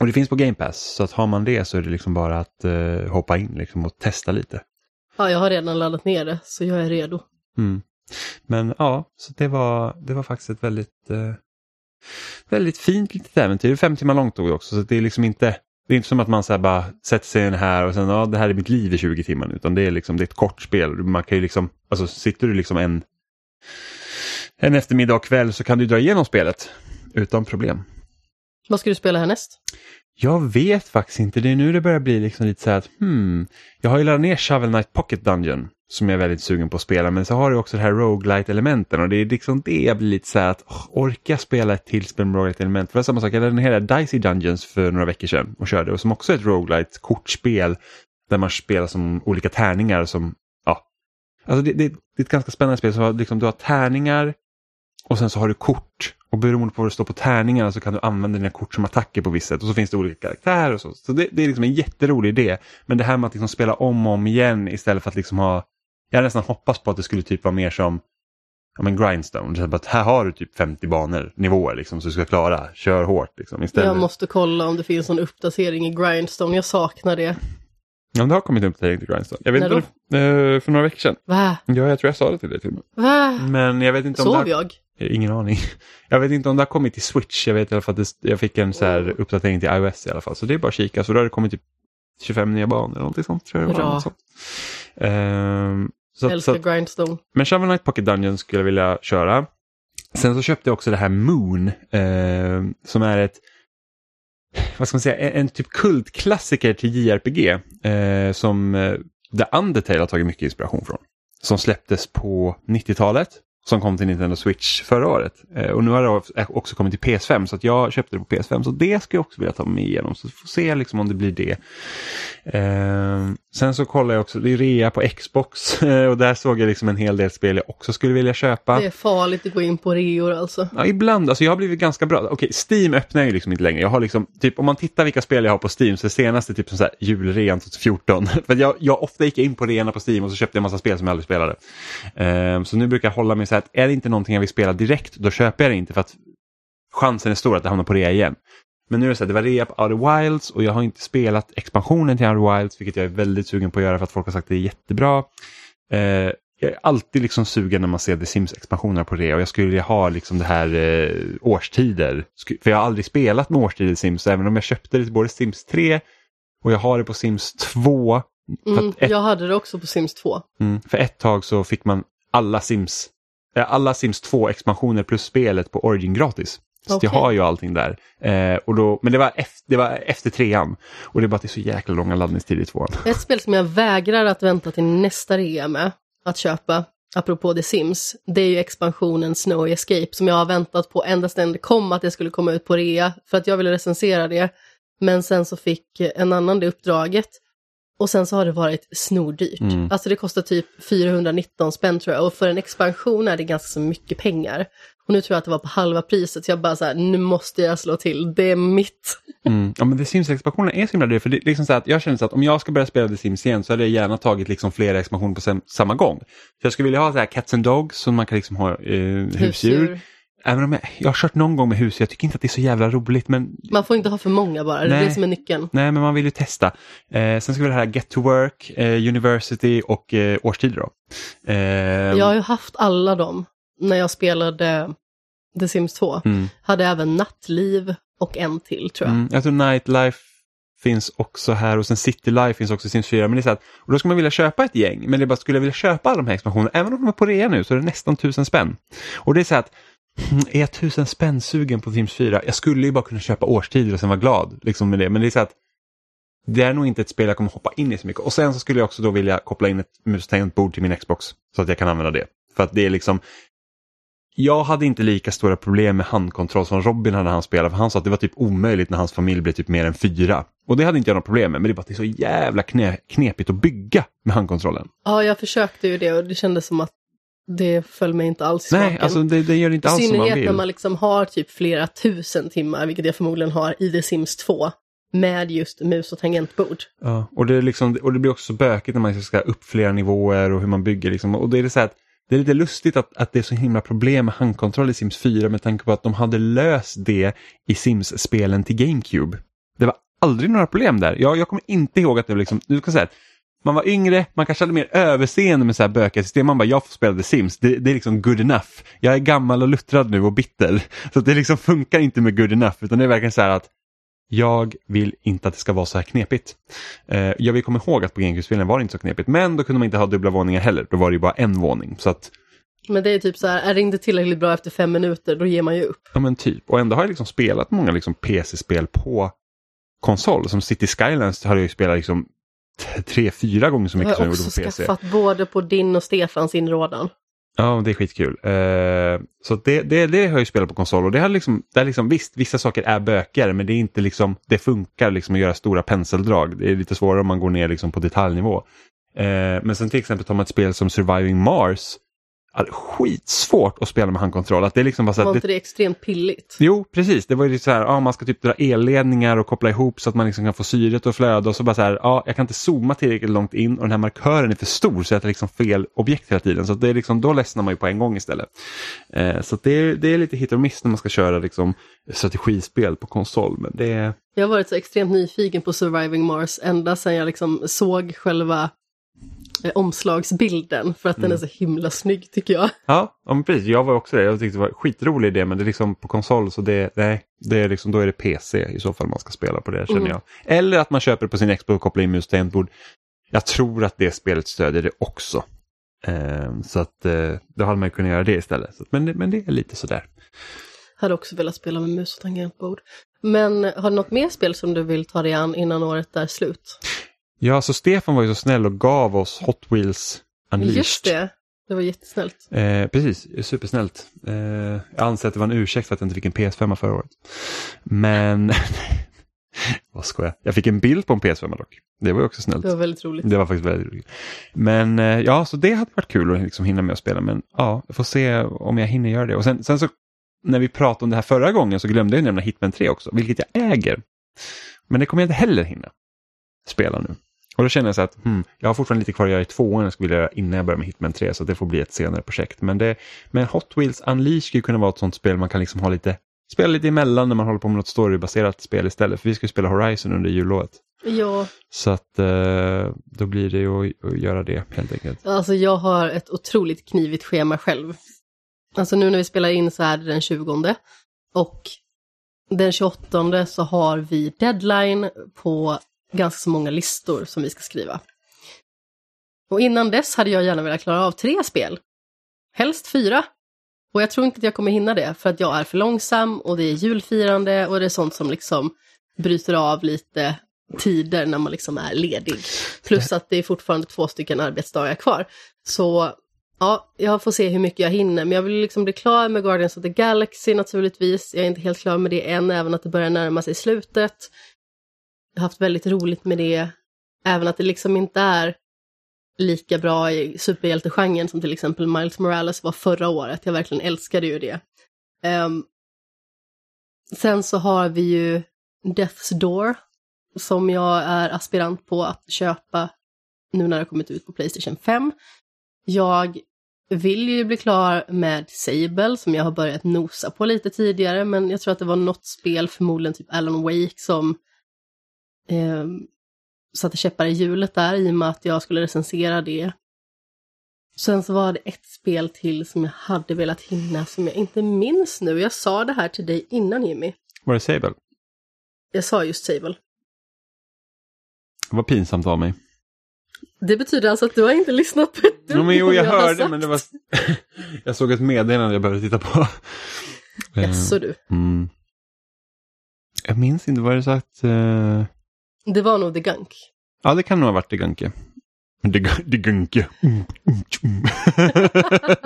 Och det finns på Game Pass, så att har man det så är det liksom bara att uh, hoppa in liksom och testa lite. Ja, jag har redan laddat ner det, så jag är redo. Mm. Men ja, så det var, det var faktiskt ett väldigt uh, väldigt fint litet äventyr. Fem timmar långt tog det också, så det är liksom inte det är inte som att man så bara sätter sig i den här och sen ja, det här är mitt liv i 20 timmar utan det är liksom det är ett kort spel. Man kan ju liksom, alltså sitter du liksom en, en eftermiddag och kväll så kan du dra igenom spelet utan problem. Vad ska du spela härnäst? Jag vet faktiskt inte. Det är nu det börjar bli liksom lite så här att hmm, jag har ju laddat ner Shovel Knight Pocket Dungeon som jag är väldigt sugen på att spela. Men så har du också det här roguelite elementen och det är liksom det jag blir lite så här att oh, orkar spela ett till spel med roguelite element. För det var samma sak, jag den hela Dicey Dungeons för några veckor sedan och körde och som också är ett roguelite kortspel där man spelar som olika tärningar som, ja, alltså det, det, det är ett ganska spännande spel. Så liksom, du har tärningar och sen så har du kort och beroende på vad det står på tärningarna så kan du använda dina kort som attacker på visst sätt. Och så finns det olika karaktärer och så. Så det, det är liksom en jätterolig idé. Men det här med att liksom spela om och om igen istället för att liksom ha jag hade nästan hoppats på att det skulle typ vara mer som ja, men grindstone. Så att här har du typ 50 banor, nivåer liksom, så du ska klara. Kör hårt liksom, istället. Jag måste kolla om det finns någon uppdatering i grindstone. Jag saknar det. Ja, det har kommit en uppdatering till grindstone. Jag vet När inte? Eh, för några veckor sedan. Va? Ja, jag tror jag sa det till dig till och med. Va? Men jag vet inte om Sov det har... jag? Ingen aning. Jag vet inte om det har kommit till Switch. Jag vet i alla fall att jag fick en så här uppdatering till iOS i alla fall. Så det är bara att kika. Så då har det kommit typ 25 nya banor eller någonting sånt. Tror jag Bra. Sånt. Um, så, Älskar så, Grindstone. Men Shovel Knight Pocket Dungeon skulle jag vilja köra. Sen så köpte jag också det här Moon eh, som är ett vad ska man säga, en, en typ kultklassiker till JRPG eh, som eh, The Undertale har tagit mycket inspiration från. Som släpptes på 90-talet som kom till Nintendo Switch förra året. Eh, och nu har det också kommit till PS5 så att jag köpte det på PS5 så det ska jag också vilja ta mig igenom. Så vi får se liksom om det blir det. Eh, sen så kollar jag också, det är rea på Xbox eh, och där såg jag liksom en hel del spel jag också skulle vilja köpa. Det är farligt att gå in på reor alltså. Ja, ibland, alltså jag har blivit ganska bra. Okej, Steam öppnar jag ju liksom inte längre. Jag har liksom, typ om man tittar vilka spel jag har på Steam så är senaste typ som så här julrean 2014. För jag, jag ofta gick in på reorna på Steam och så köpte jag en massa spel som jag aldrig spelade. Eh, så nu brukar jag hålla mig så att är det inte någonting jag vill spela direkt då köper jag det inte för att chansen är stor att det hamnar på rea igen. Men nu är det så här, det var rea på Outer Wilds och jag har inte spelat expansionen till Outer Wilds vilket jag är väldigt sugen på att göra för att folk har sagt att det är jättebra. Eh, jag är alltid liksom sugen när man ser The Sims-expansionerna på rea och jag skulle vilja ha liksom det här eh, årstider. För jag har aldrig spelat med årstider i Sims, även om jag köpte det till både Sims 3 och jag har det på Sims 2. Mm, ett, jag hade det också på Sims 2. Mm, för ett tag så fick man alla Sims, alla Sims 2-expansioner plus spelet på Origin gratis. Så okay. jag har ju allting där. Eh, och då, men det var, efter, det var efter trean. Och det är bara att det är så jäkla långa laddningstider i tvåan. Ett spel som jag vägrar att vänta till nästa rea med att köpa, apropå The Sims, det är ju expansionen Snowy Escape som jag har väntat på ända sedan det kom att det skulle komma ut på rea för att jag ville recensera det. Men sen så fick en annan det uppdraget och sen så har det varit snordyrt. Mm. Alltså det kostar typ 419 spänn tror jag och för en expansion är det ganska så mycket pengar. Och nu tror jag att det var på halva priset så jag bara så här, nu måste jag slå till, det är mitt. Mm. Ja men The Sims-expansionen är så himla dyr för det liksom så att jag känner så att om jag ska börja spela The Sims igen så hade jag gärna tagit liksom flera expansioner på samma gång. Så jag skulle vilja ha så här Cats and Dogs som man kan liksom ha eh, husdjur. husdjur. Även om jag, jag har kört någon gång med hus, jag tycker inte att det är så jävla roligt. Men... Man får inte ha för många bara, det är det som är nyckeln. Nej, men man vill ju testa. Eh, sen ska vi ha Get to Work, eh, University och eh, årstider. Då. Eh, jag har ju haft alla dem när jag spelade The Sims 2. Mm. Hade även Nattliv och en till tror jag. Mm, jag tror Nightlife finns också här och sen City Life finns också i Sims 4. Men det är så att, och då ska man vilja köpa ett gäng, men det är bara, skulle jag vilja köpa alla de här expansionerna, även om de är på rea nu så är det nästan tusen spänn. Och det är så att Mm, är jag tusen spänn sugen på Sims 4? Jag skulle ju bara kunna köpa årstider och sen vara glad liksom med det. Men det är så att det är nog inte ett spel jag kommer hoppa in i så mycket. Och sen så skulle jag också då vilja koppla in ett mus till min Xbox så att jag kan använda det. För att det är liksom jag hade inte lika stora problem med handkontroll som Robin hade när han spelade. För han sa att det var typ omöjligt när hans familj blev typ mer än fyra. Och det hade inte jag några problem med. Men det är bara att det är så jävla knä, knepigt att bygga med handkontrollen. Ja, jag försökte ju det och det kändes som att det föll mig inte alls i Nej, alltså det, det gör inte alls som man vill. I synnerhet när man liksom har typ flera tusen timmar, vilket jag förmodligen har i The Sims 2, med just mus och tangentbord. Ja, och det, liksom, och det blir också så bökigt när man ska upp flera nivåer och hur man bygger. Liksom. Och det är så här att det är lite lustigt att, att det är så himla problem med handkontroll i Sims 4 med tanke på att de hade löst det i Sims-spelen till GameCube. Det var aldrig några problem där. Jag, jag kommer inte ihåg att det var liksom, du ska säga, man var yngre, man kanske hade mer överseende med så här bökiga system. Man bara, jag får spela The Sims, det, det, är liksom good enough. Jag är gammal och luttrad nu och bitter. Så det liksom funkar inte med good enough, utan det är verkligen så här att jag vill inte att det ska vara så här knepigt. Eh, jag vill komma ihåg att på GameCube-spelen var det inte så knepigt, men då kunde man inte ha dubbla våningar heller. Då var det ju bara en våning. Så att... Men det är typ så här, är det inte tillräckligt bra efter fem minuter, då ger man ju upp. Ja men typ, och ändå har jag liksom spelat många liksom PC-spel på konsol. Som City Skylines har jag ju spelat liksom tre, fyra gånger så mycket som jag gjorde på PC. Jag har också skaffat både på din och Stefans inrådan. Ja, det är skitkul. Uh, så det, det, det har jag spelat på konsol och det har liksom, det är liksom, visst, vissa saker är bökigare men det är inte liksom, det funkar liksom att göra stora penseldrag. Det är lite svårare om man går ner liksom på detaljnivå. Uh, men sen till exempel tar man ett spel som Surviving Mars skitsvårt att spela med handkontroll. Att det liksom bara så var inte det, det extremt pilligt? Jo, precis. Det var ju så här, ja, man ska typ dra elledningar och koppla ihop så att man liksom kan få syret att flöda och så bara så här, ja, jag kan inte zooma tillräckligt långt in och den här markören är för stor så det är liksom fel objekt hela tiden. Så det är liksom, då ledsnar man ju på en gång istället. Eh, så det är, det är lite hit och miss när man ska köra liksom strategispel på konsol. Men det Jag har varit så extremt nyfiken på Surviving Mars ända sedan jag liksom såg själva omslagsbilden för att mm. den är så himla snygg tycker jag. Ja, ja precis. Jag var också det. Jag tyckte det var skitrolig idé men det är liksom på konsol så det, nej, det är liksom, då är det PC i så fall man ska spela på det känner mm. jag. Eller att man köper på sin Xbox och kopplar in mus tangentbord. Jag tror att det spelet stödjer det också. Eh, så att eh, då hade man kunnat göra det istället. Så, men, men det är lite sådär. Hade också velat spela med mus och tangentbord. Men har du något mer spel som du vill ta dig an innan året är slut? Ja, så Stefan var ju så snäll och gav oss Hot Wheels Unleashed. Just det. Det var jättesnällt. Eh, precis, supersnällt. Eh, jag anser att det var en ursäkt för att jag inte fick en PS5 förra året. Men, vad skojar jag fick en bild på en PS5 dock. Det var ju också snällt. Det var väldigt roligt. Det var faktiskt väldigt roligt. Men eh, ja, så det hade varit kul att liksom hinna med att spela. Men ja, jag får se om jag hinner göra det. Och sen, sen så när vi pratade om det här förra gången så glömde jag nämna Hitman 3 också, vilket jag äger. Men det kommer jag inte heller hinna spela nu. Och då känner jag så att hmm, jag har fortfarande lite kvar att göra i tvåan jag skulle vilja göra innan jag börjar med Hitman 3 så det får bli ett senare projekt. Men, det, men Hot Wheels Unleashed skulle kunna vara ett sånt spel man kan liksom ha lite, spela lite emellan när man håller på med något storybaserat spel istället. För vi ska ju spela Horizon under jullovet. Ja, Så att eh, då blir det ju att, att göra det helt enkelt. alltså jag har ett otroligt knivigt schema själv. Alltså nu när vi spelar in så är det den 20 och den 28 så har vi deadline på ganska så många listor som vi ska skriva. Och innan dess hade jag gärna velat klara av tre spel. Helst fyra. Och jag tror inte att jag kommer hinna det för att jag är för långsam och det är julfirande och det är sånt som liksom bryter av lite tider när man liksom är ledig. Plus att det är fortfarande två stycken arbetsdagar kvar. Så ja, jag får se hur mycket jag hinner. Men jag vill liksom bli klar med Guardians of the Galaxy naturligtvis. Jag är inte helt klar med det än, även att det börjar närma sig slutet. Jag har haft väldigt roligt med det. Även att det liksom inte är lika bra i superhjältegenren som till exempel Miles Morales var förra året. Jag verkligen älskade ju det. Um, sen så har vi ju Death's Door som jag är aspirant på att köpa nu när det har kommit ut på Playstation 5. Jag vill ju bli klar med Sable som jag har börjat nosa på lite tidigare men jag tror att det var något spel, förmodligen typ Alan Wake, som eh, satte käppar i hjulet där i och med att jag skulle recensera det. Sen så var det ett spel till som jag hade velat hinna som jag inte minns nu. Jag sa det här till dig innan Jimmy. Var det Sable? Jag sa just Sable. Vad pinsamt av mig. Det betyder alltså att du har inte lyssnat på ett Jo, men jo, jag har hörde men det var... jag såg ett meddelande jag behövde titta på. Eh, Jaså du. Mm. Jag minns inte vad det sagt. Uh... Det var nog The Gunk. Ja, det kan nog ha varit det Gunke. Det, gu- det Gunke. Mm, mm, mm.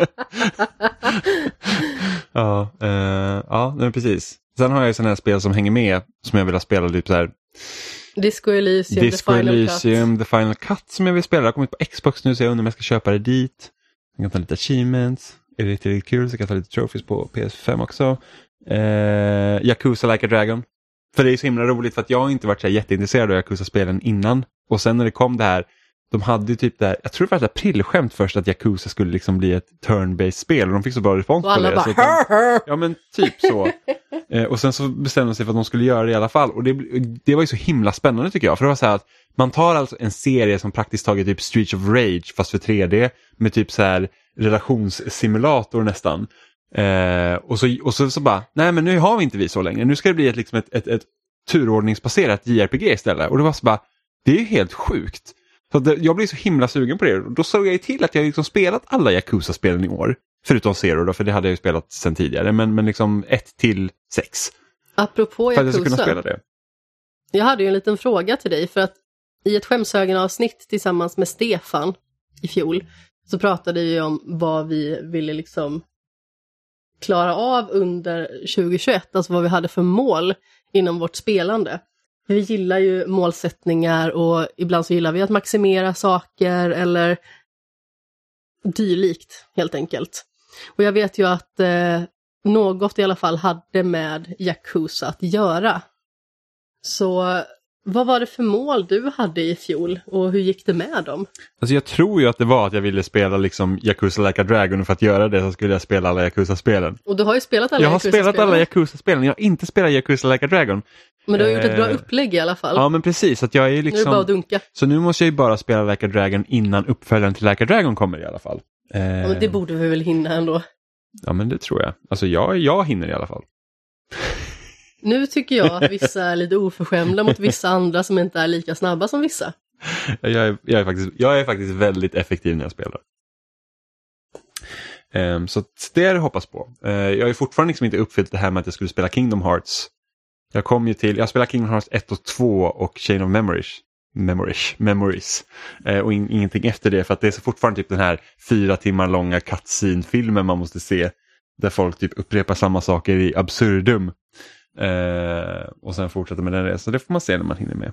ja, eh, ja, men precis. Sen har jag ju sådana här spel som hänger med som jag vill ha spelat typ så här. Disco Elysium, Disco The Final Elysium, The Final Cut som jag vill spela. Det har kommit på Xbox nu så jag undrar om jag ska köpa det dit. Jag kan ta lite achievements. Är det riktigt kul så kan jag ta lite trophies på PS5 också. Eh, Yakuza Like a Dragon. För det är så himla roligt för att jag har inte varit så jätteintresserad av Yakuza-spelen innan. Och sen när det kom det här, de hade ju typ det här, jag tror det var ett aprilskämt först att Yakuza skulle liksom bli ett turn-based spel och de fick så bra respons Och på alla det. bara så de. Ja men typ så. eh, och sen så bestämde de sig för att de skulle göra det i alla fall. Och det, det var ju så himla spännande tycker jag. För det var så här att man tar alltså en serie som praktiskt taget typ Streets of Rage fast för 3D med typ så här relationssimulator nästan. Eh, och så, och så, så bara, nej men nu har vi inte vi så länge. Nu ska det bli ett, liksom ett, ett, ett turordningsbaserat JRPG istället. Och det var så bara, det är ju helt sjukt. Så det, jag blev så himla sugen på det. Och Då såg jag ju till att jag liksom spelat alla Yakuza-spelen i år. Förutom Zero då, för det hade jag ju spelat sedan tidigare. Men, men liksom 1 till 6. Apropå För att jag kunna spela Yakuza. det. Jag hade ju en liten fråga till dig för att i ett skämshögen-avsnitt tillsammans med Stefan i fjol så pratade vi om vad vi ville liksom klara av under 2021, alltså vad vi hade för mål inom vårt spelande. Vi gillar ju målsättningar och ibland så gillar vi att maximera saker eller dylikt helt enkelt. Och jag vet ju att eh, något i alla fall hade med Yakuza att göra. Så vad var det för mål du hade i fjol och hur gick det med dem? Alltså jag tror ju att det var att jag ville spela liksom Yakuza Like a Dragon och för att göra det så skulle jag spela alla Yakuza-spelen. Och du har ju spelat alla Jag har Yakuza-spelen, spelat alla Yakuza-spelen, jag har inte spelat Yakuza Like a Dragon. Men du har gjort ett bra Eh, upplägg i alla fall. Ja men precis, att jag är ju Nu är det bara att liksom... dunka. Så nu måste jag ju bara spela Like a Dragon innan uppföljaren till Like a Dragon kommer i alla fall. Eh, Ja, men det borde vi väl hinna ändå. Ja men det tror jag. Alltså jag, jag hinner i alla fall. Nu tycker jag att vissa är lite oförskämda mot vissa andra som inte är lika snabba som vissa. Jag är, jag är, faktiskt, jag är faktiskt väldigt effektiv när jag spelar. Um, så det är det jag hoppas på. Uh, jag har fortfarande liksom inte uppfyllt det här med att jag skulle spela Kingdom Hearts. Jag kom ju till, jag spelar Kingdom Hearts 1 och 2 och Chain of Memories. memories, memories. Uh, och in, ingenting efter det för att det är så fortfarande typ den här fyra timmar långa cutscene-filmen man måste se. Där folk typ upprepar samma saker i absurdum. Eh, och sen fortsätter med den resan. Det får man se när man hinner med.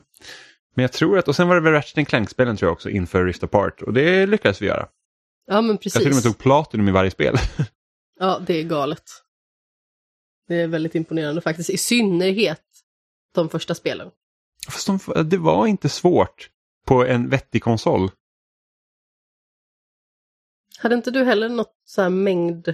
Men jag tror att, och sen var det väl Ratchet Clank-spelen tror jag också inför Rift Apart och det lyckades vi göra. Ja men Jag till och med precis. tog Platinum i varje spel. Ja, det är galet. Det är väldigt imponerande faktiskt, i synnerhet de första spelen. Fast de, det var inte svårt på en vettig konsol. Hade inte du heller något så här mängd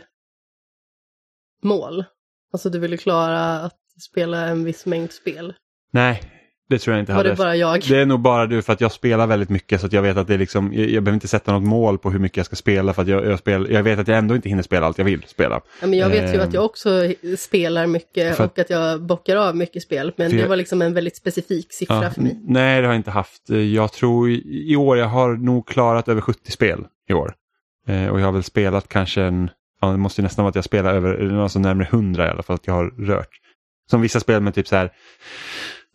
mål? Alltså du ville klara att spela en viss mängd spel? Nej, det tror jag inte Var hade. det bara jag? Det är nog bara du för att jag spelar väldigt mycket så att jag vet att det är liksom, jag, jag behöver inte sätta något mål på hur mycket jag ska spela för att jag, jag, spel, jag vet att jag ändå inte hinner spela allt jag vill spela. Ja, men jag vet ju Ehm. att jag också spelar mycket att- och att jag bockar av mycket spel. Men det var liksom en väldigt specifik siffra Ja, för mig. nej, det har jag inte haft. Jag tror i, i år, jag har nog klarat över 70 spel i år. Eh, och jag har väl spelat kanske en, ja, det måste ju nästan vara att jag spelar över, alltså närmare 100 i alla fall, att jag har rört. Som vissa spel med typ så här,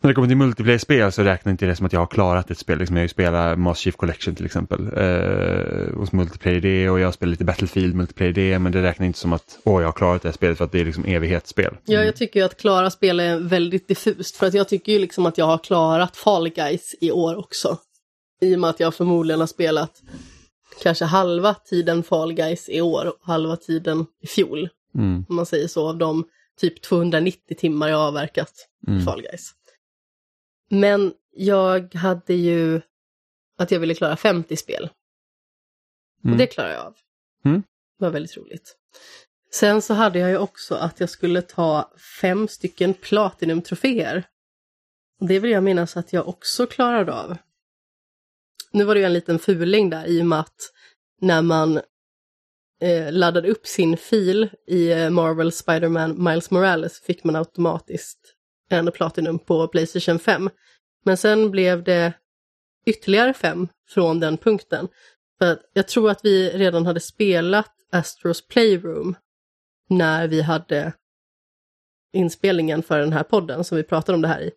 när det kommer till multiplayer-spel så räknar inte det som att jag har klarat ett spel. Liksom jag spelat Master Chief Collection till exempel. Eh, hos multiplayer det och jag har spelat lite Battlefield multiplayer det men det räknar inte som att åh jag har klarat det här spelet för att det är liksom evighetsspel. Ja, jag tycker ju att klara spel är väldigt diffust. För att jag tycker ju liksom att jag har klarat Fall Guys i år också. I och med att jag förmodligen har spelat kanske halva tiden Fall Guys i år och halva tiden i fjol. Mm, Om man säger så, av de typ 290 timmar jag avverkat mm. Fall Guys. Men jag hade ju att jag ville klara 50 spel. Mm. Och det klarar jag av. Mm. Det var väldigt roligt. Sen så hade jag ju också att jag skulle ta fem stycken Platinum-troféer. Och Det vill jag minnas att jag också klarade av. Nu var det ju en liten fuling där i och med att när man eh, laddade upp sin fil i eh, Marvel Spider-Man Miles Morales fick man automatiskt en Platinum på Playstation 5. Men sen blev det ytterligare fem från den punkten. För att jag tror att vi redan hade spelat Astros Playroom när vi hade inspelningen för den här podden som vi pratade om det här i.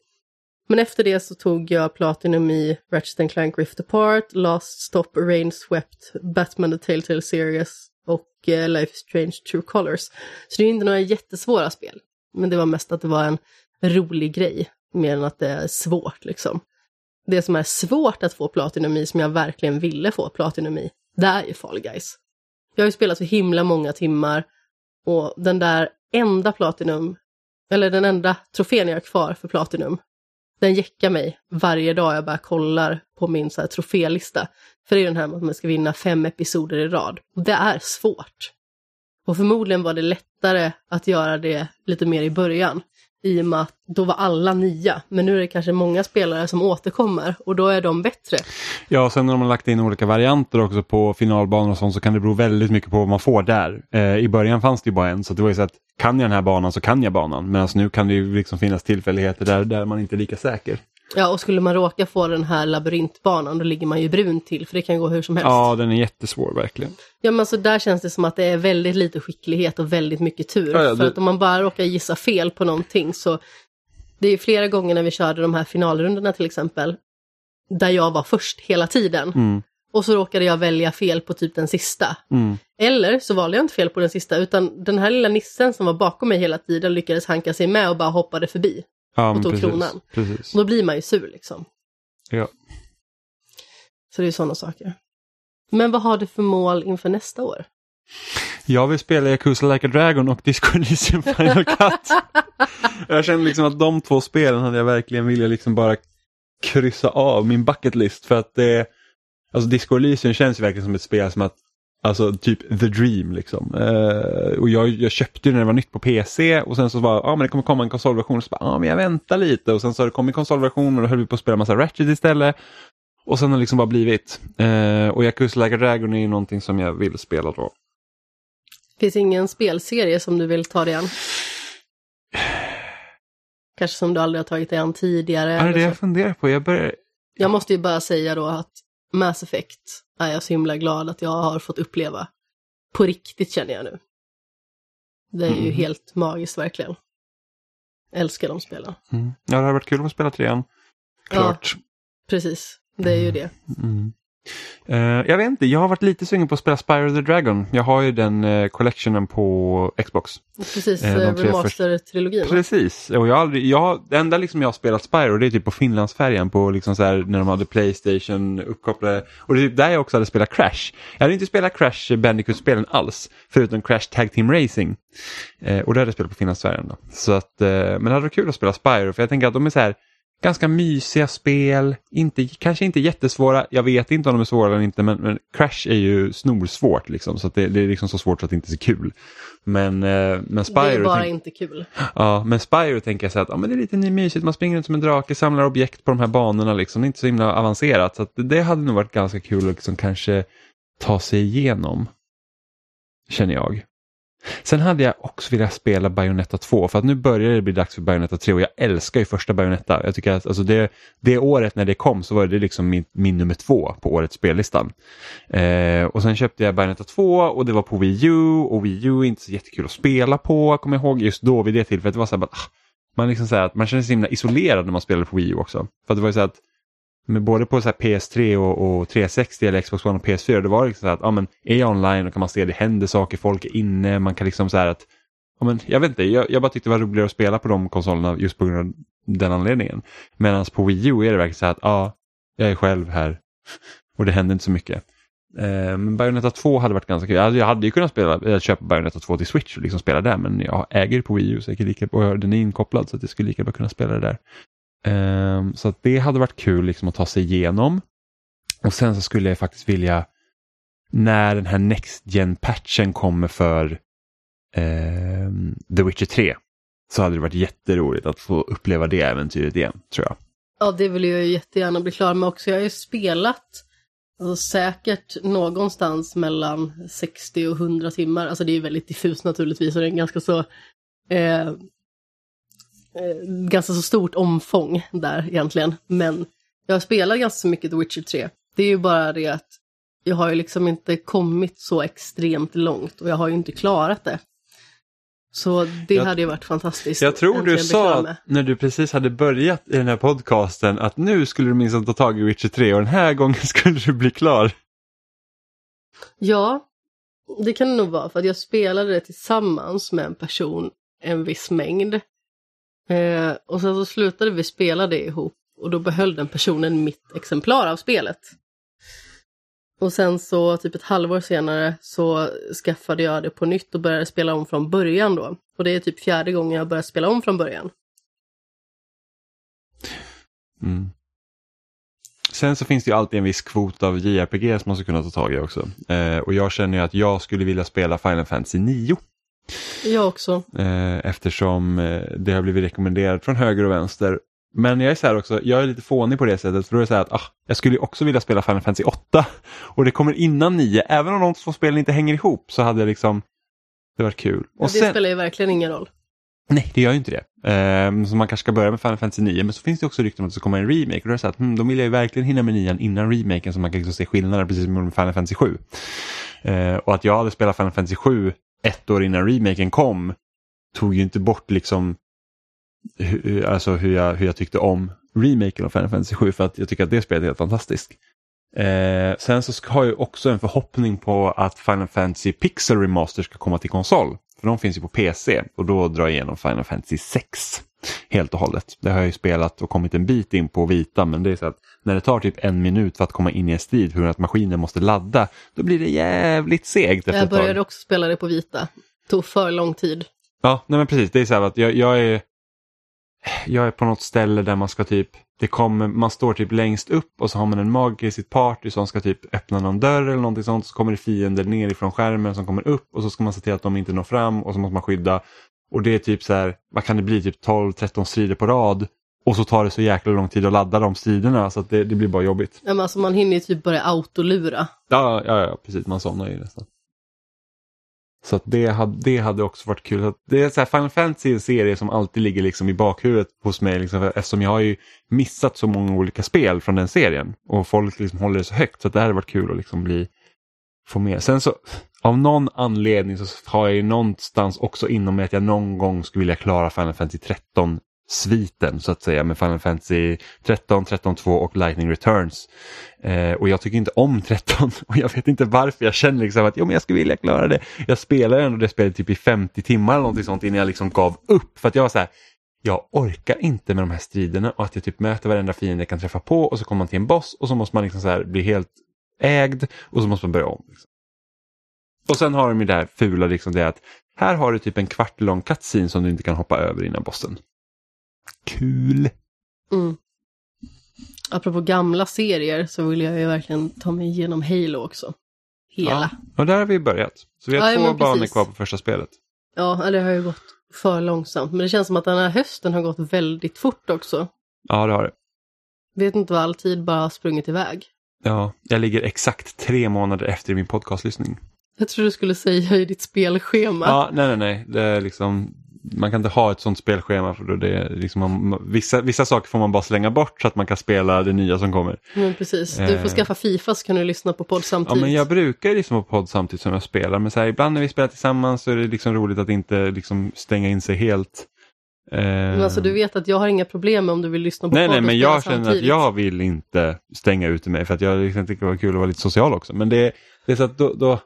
Men efter det så tog jag Platinum i Ratchet Clank Rift Apart, Last Stop, Rain Swept, Batman The Telltale Series och eh, Life is Strange True Colors. Så det är inte några jättesvåra spel. Men det var mest att det var en rolig grej, mer än att det är svårt liksom. Det som är svårt att få Platinum i, som jag verkligen ville få Platinum i, det är ju Fall Guys. Jag har ju spelat så himla många timmar och den där enda Platinum, eller den enda trofén jag har kvar för Platinum, den jäckar mig varje dag jag bara kollar på min så här trofélista. För det är den här med att man ska vinna fem episoder i rad. Och det är svårt. Och förmodligen var det lättare att göra det lite mer i början. I och med att då var alla nya. Men nu är det kanske många spelare som återkommer och då är de bättre. Ja, och sen när de har lagt in olika varianter också på finalbanor och sånt så kan det bero väldigt mycket på vad man får där. Eh, I början fanns det ju bara en så det var ju så att kan jag den här banan så kan jag banan. Medan nu kan det ju liksom finnas tillfälligheter där, där man inte är lika säker. Ja, och skulle man råka få den här labyrintbanan då ligger man ju brun till för det kan gå hur som helst. Ja, den är jättesvår verkligen. Ja men så där känns det som att det är väldigt lite skicklighet och väldigt mycket tur. Ja, ja, För det- att om man bara råkar gissa fel på någonting så det är flera gånger när vi körde de här finalrundorna till exempel där jag var först hela tiden Mm, och så råkade jag välja fel på typ den sista. mm. Eller så valde jag inte fel på den sista utan den här lilla nissen som var bakom mig hela tiden lyckades hanka sig med och bara hoppade förbi. Ja, men tog precis, kronan. Precis. Och då blir man ju sur liksom. Ja. Så det är sådana saker. Men vad har du för mål inför nästa år? Jag vill spela Yakuza Like a Dragon och Disco Elysium Final Cut. jag känner liksom att de två spelen hade jag verkligen velat liksom bara kryssa av min bucket list för att det Alltså Disco Elysium känns ju verkligen som ett spel som att Alltså typ the dream liksom. Eh, och jag, jag köpte ju när det var nytt på PC och sen så var ah, men det kommer komma en konsolversion och så bara, ah, men jag väntar lite och sen så har det kommit konsolversion och då höll vi på att spela massa Ratchet istället. Och sen har det liksom bara blivit. Eh, och Yakuza Like a Dragon är ju någonting som jag vill spela då. Finns ingen spelserie som du vill ta dig an? Kanske som du aldrig har tagit dig an tidigare? Ja, det är det jag funderar på. Jag börjar... Jag måste ju bara säga då att Mass Effect är jag så himla glad att jag har fått uppleva. På riktigt känner jag nu. Det är ju Mm. helt magiskt verkligen. Älskar de spelen. Mm. Ja, det hade varit kul att spela trean. Klart. Precis. det är ju det. Mm. Uh, jag vet inte, jag har varit lite sugen på att spela Spyro the Dragon. Jag har ju den uh, collectionen på Xbox. Precis, uh, remaster-trilogin. Precis, och jag aldrig, jag, det enda liksom jag har spelat Spyro det är typ på Finlandsfärjan på liksom så här, när de hade Playstation uppkopplade. Och det är typ där jag också hade spelat Crash. Jag hade inte spelat Crash Bandicoot-spelen alls, förutom Crash Tag Team Racing. och det hade jag spelat på Finlandsfärjan då. Så att, men det hade varit kul att spela Spyro för jag tänker att de är så här ganska mysiga spel, inte, kanske inte jättesvåra, jag vet inte om de är svåra eller inte men, men Crash är ju snorsvårt liksom så det, det, är liksom så svårt så att det inte är kul. Men, eh, men Spyro... Det är bara tänk, inte kul. Ja, men Spyro tänker jag så att ja, men det är lite mysigt, man springer runt som en drake, samlar objekt på de här banorna liksom, det är inte så himla avancerat så det hade nog varit ganska kul att liksom kanske ta sig igenom. Känner jag. Sen hade jag också velat spela Bayonetta 2 för att nu börjar det bli dags för Bayonetta 3 och jag älskar ju första Bayonetta. Jag tycker att alltså det, det året när det kom så var det liksom min, min nummer två på årets spellistan. Eh, och sen köpte jag Bayonetta 2 och det var på Wii U och Wii U är inte så jättekul att spela på, kommer jag ihåg just då vid det tillfället. Det var så här, bara, ah. man, liksom så att man känner sig så himla isolerad när man spelade på Wii U också. För det var ju så att men både på så PS3 och, och 360 eller Xbox One och PS4, det var liksom så att ja, men, är jag online och kan man se det händer saker, folk är inne, man kan liksom så här att ja, men, jag vet inte, jag, jag bara tyckte det var roligare att spela på de konsolerna just på grund av den anledningen. Medan på Wii U är det verkligen så här att ja, jag är själv här och det händer inte så mycket. Eh, men Bayonetta 2 hade varit ganska kul. Alltså, jag hade ju kunnat spela, eh, köpa Bayonetta 2 till Switch och liksom spela där men jag äger det på Wii U så jag kan lika, och den är inkopplad så att jag skulle lika bra kunna spela det där. Um, så att det hade varit kul liksom att ta sig igenom. Och sen så skulle jag faktiskt vilja, när den här Next Gen-patchen kommer för um, The Witcher 3, så hade det varit jätteroligt att få uppleva det äventyret igen, tror jag. Ja, det vill jag jättegärna bli klar med också. Jag har ju spelat alltså, säkert någonstans mellan 60 och 100 timmar. Alltså det är väldigt diffust naturligtvis och det är en ganska så eh, eh, ganska så stort omfång där egentligen. Men jag har spelat ganska mycket The Witcher 3. Det är ju bara det att jag har ju liksom inte kommit så extremt långt och jag har ju inte klarat det. Så det jag, hade ju varit fantastiskt. Jag tror du sa när du precis hade börjat i den här podcasten att nu skulle du minst ta tag i Witcher 3 och den här gången skulle du bli klar. Ja, det kan det nog vara för att jag spelade det tillsammans med en person en viss mängd. Eh, och sen så slutade vi spela det ihop och då behöll den personen mitt exemplar av spelet. Och sen så typ ett halvår senare så skaffade jag det på nytt och började spela om från början då. Och det är typ fjärde gången jag börjar spela om från början. Mm. Sen så finns det ju alltid en viss kvot av JRPG som man ska kunna ta tag i också. Eh, och jag känner ju att jag skulle vilja spela Final Fantasy 9. Jag också. Eh, eftersom eh, det har blivit rekommenderat från höger och vänster. Men jag är så här också, jag är lite fånig på det sättet för då är det så här att ah, jag skulle också vilja spela Final Fantasy 8 och det kommer innan 9. Även om de två spelen inte hänger ihop så hade jag liksom, det varit kul. Och det sen, spelar ju verkligen ingen roll. Nej, det gör ju inte det. Eh, så man kanske ska börja med Final Fantasy 9 men så finns det också rykten om att det ska komma en remake och då är det så att hmm, då vill jag ju verkligen hinna med 9 innan remaken så man kan liksom se skillnader precis som med Final Fantasy 7. Eh, och att jag hade spelat Final Fantasy 7 ett år innan remaken kom tog ju inte bort liksom hur, alltså hur jag, hur jag tyckte om remaken av Final Fantasy 7 för att jag tycker att det spelet är helt fantastiskt. Eh, sen så har jag också en förhoppning på att Final Fantasy Pixel Remaster ska komma till konsol. För de finns ju på PC och då drar jag igenom Final Fantasy 6 helt och hållet. Det har jag ju spelat och kommit en bit in på vita men det är så att när det tar typ en minut för att komma in i en strid hur att maskinen måste ladda då blir det jävligt segt. jag började också spela det på vita. tog för lång tid. Ja, nej men precis. Det är så här att jag, jag är jag är på något ställe där man ska typ, det kommer, man står typ längst upp och så har man en mag i sitt party som ska typ öppna någon dörr eller någonting sånt. Så kommer det fiender nerifrån skärmen som kommer upp och så ska man se till att de inte når fram och så måste man skydda. Och det är typ så här, vad kan det bli, typ 12-13 strider på rad. Och så tar det så jäkla lång tid att ladda de striderna så att det, det blir bara jobbigt. Ja, men alltså man hinner ju typ börja autolura. Ja, ja, ja precis, man somnar ju nästan. Så att det, hade, det hade också varit kul. Det är så här, Final Fantasy är en serie som alltid ligger liksom i bakhuvudet hos mig liksom, eftersom jag har ju missat så många olika spel från den serien och folk liksom håller det så högt så att det hade varit kul att liksom bli få med. Sen så av någon anledning så har jag ju någonstans också inom mig att jag någon gång skulle vilja klara Final Fantasy 13 sviten så att säga med Final Fantasy 13, 13 2 och Lightning Returns. Eh, och jag tycker inte om 13 och jag vet inte varför jag känner liksom att jo, men jag skulle vilja klara det. Jag spelade ändå det spelet typ i 50 timmar eller någonting sånt innan jag liksom gav upp för att jag var så här jag orkar inte med de här striderna och att jag typ möter varenda fiende jag kan träffa på och så kommer man till en boss och så måste man liksom så bli helt ägd och så måste man börja om. Liksom. Och sen har de ju det här fula liksom det att här har du typ en kvart lång cutscene som du inte kan hoppa över innan bossen. Kul! Mm. Apropå gamla serier så vill jag ju verkligen ta mig igenom Halo också. Hela. Ja, och där har vi börjat. Så vi har Ja, två banor kvar på första spelet. Ja, det har ju gått för långsamt. Men det känns som att den här hösten har gått väldigt fort också. Ja, det har det. Vet inte vad all tid bara har sprungit iväg. Ja, jag ligger exakt tre månader efter min podcastlyssning. Jag tror du skulle säga i ditt spelschema. Ja, nej, nej, nej. Det är liksom, man kan inte ha ett sånt spelschema för då det är liksom, man, vissa, vissa saker får man bara slänga bort så att man kan spela det nya som kommer. Men precis, du Eh. får skaffa Fifa så kan du lyssna på podd Ja, samtidigt. men jag brukar liksom på podd samtidigt som jag spelar, men så här, ibland när vi spelar tillsammans så är det liksom roligt att inte liksom stänga in sig helt. Eh, Men alltså du vet att jag har inga problem med om du vill lyssna på nej, podd nej, men jag känner att samtidigt. jag vill inte stänga ute mig för att jag liksom tycker det var kul att vara lite social också. Men det, det är så att då, då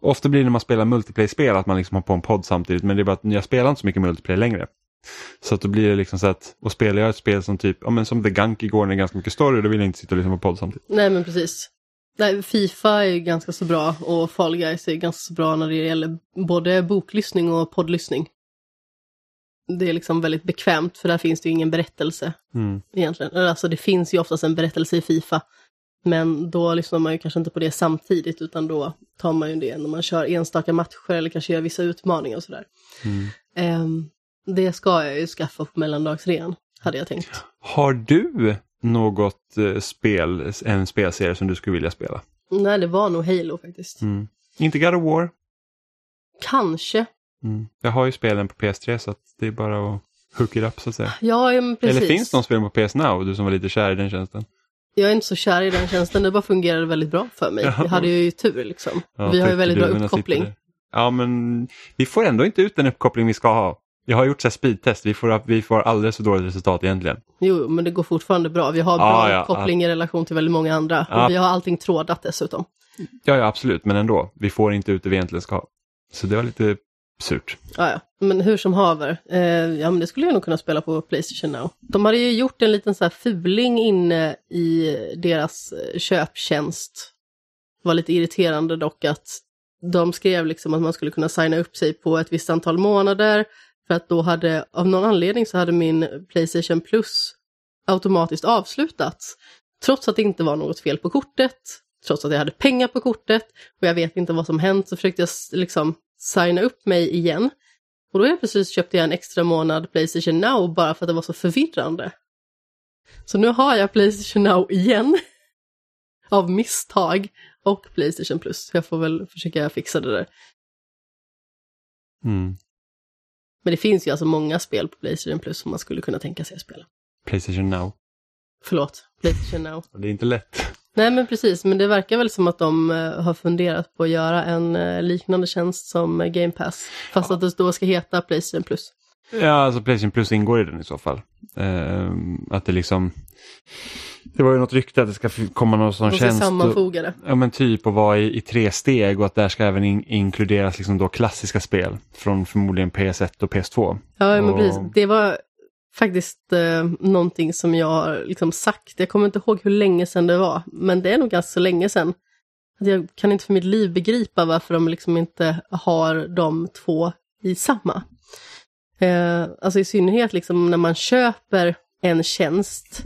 ofta blir det när man spelar multiplayer-spel att man liksom har på en podd samtidigt, men det är bara att jag spelar inte så mycket multiplayer längre. Så att då blir det liksom så att, och spelar jag ett spel som typ, ja men som The Gunk igår när det är ganska mycket story, då vill jag inte sitta och lyssna på podd samtidigt. Nej men precis. Nej, Fifa är ganska så bra och Fall Guys är ganska så bra när det gäller både boklyssning och poddlyssning. Det är liksom väldigt bekvämt för där finns det ju ingen berättelse Mm. egentligen. Alltså det finns ju oftast en berättelse i Fifa. Men då lyssnar man ju kanske inte på det samtidigt utan då tar man ju det när man kör enstaka matcher eller kanske gör vissa utmaningar och sådär. Mm. Ehm, det ska jag ju skaffa på mellandagsrean, hade jag tänkt. Har du något eh, spel, en spelserie som du skulle vilja spela? Nej, det var nog Halo faktiskt. Mm. Inte God of War? Kanske. Mm. Jag har ju spelen på PS3 så att det är bara att hook it up så att säga. Ja, precis. Eller finns det någon spel på PS Now, du som var lite kär i den tjänsten? Jag är inte så kär i den tjänsten, det bara fungerade väldigt bra för mig. Ja. Jag hade ju tur liksom. Ja, vi har ju väldigt bra uppkoppling. Ja, men vi får ändå inte ut den uppkoppling vi ska ha. Jag har gjort så speedtest, vi får, vi får alldeles för dåligt resultat egentligen. Jo, men det går fortfarande bra. Vi har bra Ja, ja, koppling i relation till väldigt många andra. Ja. Och vi har allting trådat dessutom. Ja, ja, absolut, men ändå. Vi får inte ut det vi egentligen ska ha. Så det var lite surt. Ah, ja. Men hur som haver, eh, ja men det skulle jag nog kunna spela på Playstation Now. De hade ju gjort en liten så här fuling inne i deras eh, köptjänst. Det var lite irriterande dock att de skrev liksom att man skulle kunna signa upp sig på ett visst antal månader. För att då hade, av någon anledning så hade min Playstation Plus automatiskt avslutats. Trots att det inte var något fel på kortet, trots att jag hade pengar på kortet och jag vet inte vad som hänt så försökte jag liksom signa upp mig igen. Och då helt plötsligt köpte jag en extra månad Playstation Now bara för att det var så förvirrande. Så nu har jag Playstation Now igen. Av misstag. Och Playstation Plus. Jag får väl försöka fixa det där. Mm. Men det finns ju alltså många spel på Playstation Plus som man skulle kunna tänka sig att spela. Playstation Now. Förlåt, Playstation Now. Det är inte lätt. Nej men precis, men det verkar väl som att de eh, har funderat på att göra en eh, liknande tjänst som eh, Game Pass. Fast att det då ska heta Playstation Plus. Ja, alltså Playstation Plus ingår i den i så fall. Ehm, att det liksom... Det var ju något rykte att det ska komma någon sån tjänst. och- sammanfoga det. Ja men typ att vara i, i tre steg och att där ska även in, inkluderas liksom då klassiska spel från förmodligen PS1 och PS2. Ja, men Och- precis. Det var faktiskt eh, någonting som jag har liksom sagt. Jag kommer inte ihåg hur länge sedan det var, men det är nog ganska länge sedan. Jag kan inte för mitt liv begripa varför de liksom inte har de två i samma. Eh, alltså i synnerhet liksom när man köper en tjänst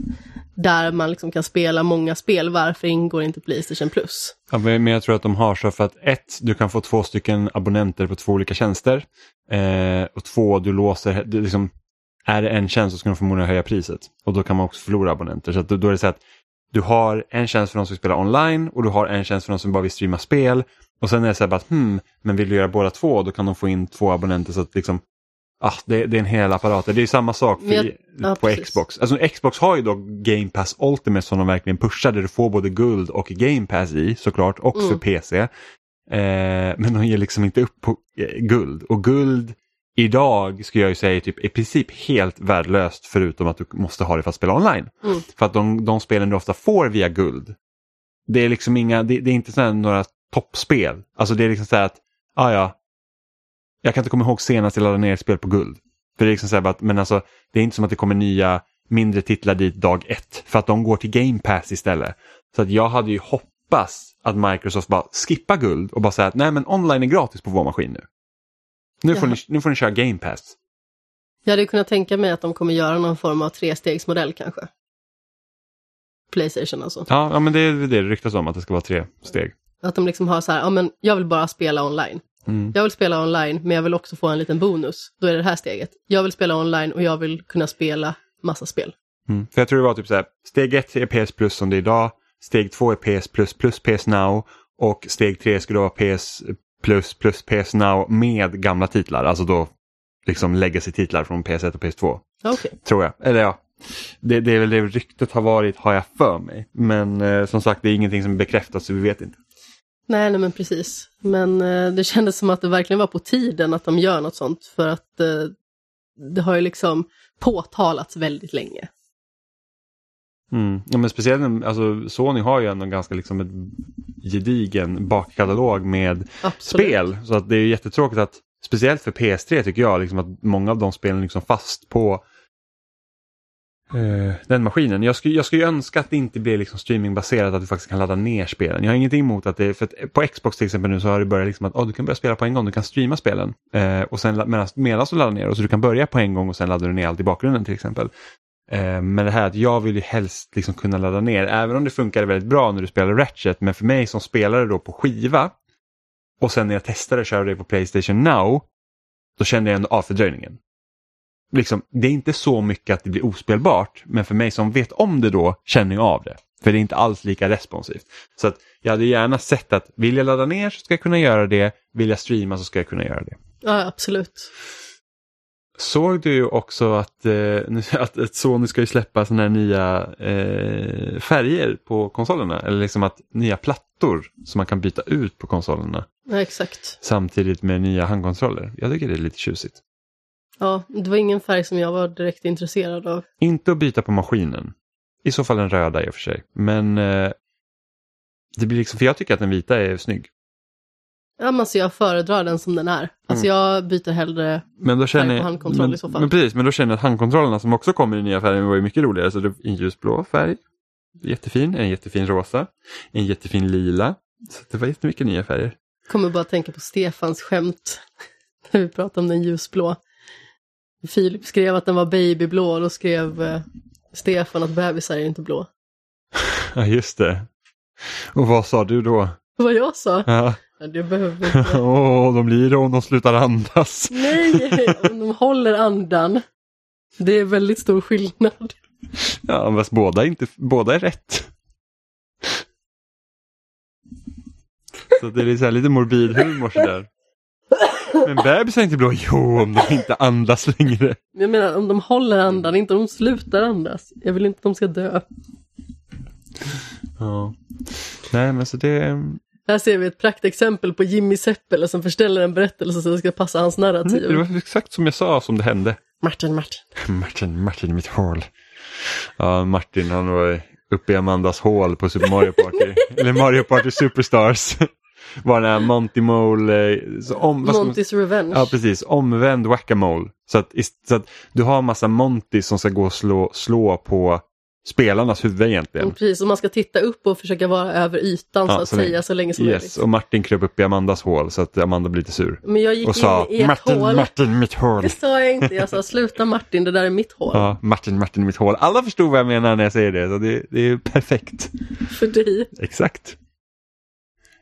där man liksom kan spela många spel, varför ingår inte Playstation Plus? Ja, men jag tror att de har så för att ett, du kan få två stycken abonnenter på två olika tjänster. Eh, och två, du låser, liksom, är det en tjänst så ska de förmodligen höja priset. Och då kan man också förlora abonnenter. Så att då, är det så att du har en tjänst för de som spelar online och du har en tjänst för de som bara vill streama spel. Och sen är det så här att, hmm, men vill du göra båda två då kan de få in två abonnenter så att liksom Ah, det, det är en hel apparat. Det är ju samma sak för, jag- ja, på precis. Xbox. Alltså Xbox har ju då Game Pass Ultimate som de verkligen pushar där du får både guld och Game Pass i såklart och för Mm. PC. Eh, men de ger liksom inte upp på eh, guld och guld idag skulle jag ju säga typ i princip helt värdelöst förutom att du måste ha det för att spela online. Mm. För att de, de spelen du ofta får via guld, det är liksom inga, det, det är inte sådana några toppspel. Alltså det är liksom så att, ah, ja, jag kan inte komma ihåg senast jag laddade ner ett spel på guld. För det är liksom så att, men alltså det är inte som att det kommer nya mindre titlar dit dag ett för att de går till Game Pass istället. Så att jag hade ju hoppats att Microsoft bara skippa guld och bara säga att nej men online är gratis på vår maskin nu. Nu får, ni, nu får ni köra Game Pass. Jag hade kunnat tänka mig att de kommer göra någon form av trestegsmodell kanske. Playstation alltså. Ja, ja men det är det det ryktas om att det ska vara tre steg. Att de liksom har så här, ja men jag vill bara spela online. Mm. Jag vill spela online men jag vill också få en liten bonus. Då är det det här steget. Jag vill spela online och jag vill kunna spela massa spel. Mm. För jag tror det var typ så här, steg ett är PS Plus som det är idag, steg två är PS Plus plus PS Now och steg tre skulle vara PS Plus plus PS Now med gamla titlar, alltså då liksom legacy-titlar från PS1 och PS2. Ja, Okej. Tror jag. Eller ja, det, det är väl det ryktet har varit, har jag för mig. Men eh, som sagt, det är ingenting som är bekräftat så vi vet inte. Nej, nej men precis. Men eh, det kändes som att det verkligen var på tiden att de gör något sånt för att eh, det har ju liksom påtalats väldigt länge. Mm. Ja, men speciellt, alltså Sony har ju ändå en ganska liksom ett gedigen bakkatalog med Absolut. spel. Så att det är jättetråkigt att, speciellt för PS3 tycker jag, liksom att många av de spelen liksom fast på eh, den maskinen. Jag skulle, jag skulle ju önska att det inte blir liksom streamingbaserat, att du faktiskt kan ladda ner spelen. Jag har ingenting emot att det, för att på Xbox till exempel nu så har det börjat liksom att oh, du kan börja spela på en gång, du kan streama spelen. Eh, och sen medan du laddar ner, och så du kan börja på en gång och sen laddar du ner allt i bakgrunden till exempel. Eh, men det här att jag vill ju helst liksom kunna ladda ner, även om det funkade väldigt bra när du spelar Ratchet, men för mig som spelare då på skiva och sen när jag testade att köra det på Playstation Now, då kände jag ändå av fördröjningen. Liksom, det är inte så mycket att det blir ospelbart, men för mig som vet om det då känner jag av det. För det är inte alls lika responsivt. Så att jag hade gärna sett att vill jag ladda ner så ska jag kunna göra det, vill jag streama så ska jag kunna göra det. Ja, absolut. Såg du ju också att, eh, att, att Sony ska ju släppa sådana här nya eh, färger på konsolerna? Eller liksom att nya plattor som man kan byta ut på konsolerna Ja, exakt. samtidigt med nya handkontroller. Jag tycker det är lite tjusigt. Ja, det var ingen färg som jag var direkt intresserad av. Inte att byta på maskinen. I så fall den röda i och för sig. Men eh, det blir liksom, för jag tycker att den vita är snygg. Ja, men alltså jag föredrar den som den är. Alltså jag byter hellre... Men då känner Färg på jag, handkontroll men, i så fall. Men precis, men då känner jag att handkontrollerna som också kommer i nya färger var ju mycket roligare. Så det är en ljusblå färg, jättefin, en jättefin rosa, en jättefin lila. Så det var jättemycket nya färger. Kommer bara tänka på Stefans skämt. När vi pratade om den ljusblå. Filip skrev att den var babyblå och då skrev eh, Stefan att bebisar är inte blå. Ja, just det. Och vad sa du då? Vad jag sa? Ja. Ja, det behöver inte. Åh, de blir det om de slutar andas. Nej, om de håller andan. Det är väldigt stor skillnad. Ja, fast båda, är inte, båda är rätt. Så det är så här lite morbid humor sådär. Men bebisar är inte blå. Jo, om de inte andas längre. Jag menar om de håller andan, inte om de slutar andas. Jag vill inte att de ska dö. Ja. Nej, men så det... Här ser vi ett praktexempel på Jimmy Seppele som förställer en berättelse så det ska passa hans narrativ. Det var exakt som jag sa som det hände. Martin, Martin. Martin, Martin i mitt hål. Ja, Martin han var uppe i Amandas hål på Super Mario Party. Eller Mario Party Superstars. Var den här Monty Mole, eh, om, ska man- Monty's Revenge. Ja precis, omvänd whack-a-mole. Så att, så att du har en massa Monty som ska gå och slå, slå på spelarnas huvud egentligen. Mm, Precis, och man ska titta upp och försöka vara över ytan Ja, så att så säga så länge som Yes, möjligt. och Martin kröp upp i Amandas hål så att Amanda blir lite sur. Men jag gick Och sa in i ett Martin, hål. Martin, mitt hål. Det sa jag inte, jag sa sluta Martin, det där är mitt hål. Ja, Martin, Martin, mitt hål. Alla förstod vad jag menar när jag säger det, så det, det är perfekt. För dig. Exakt.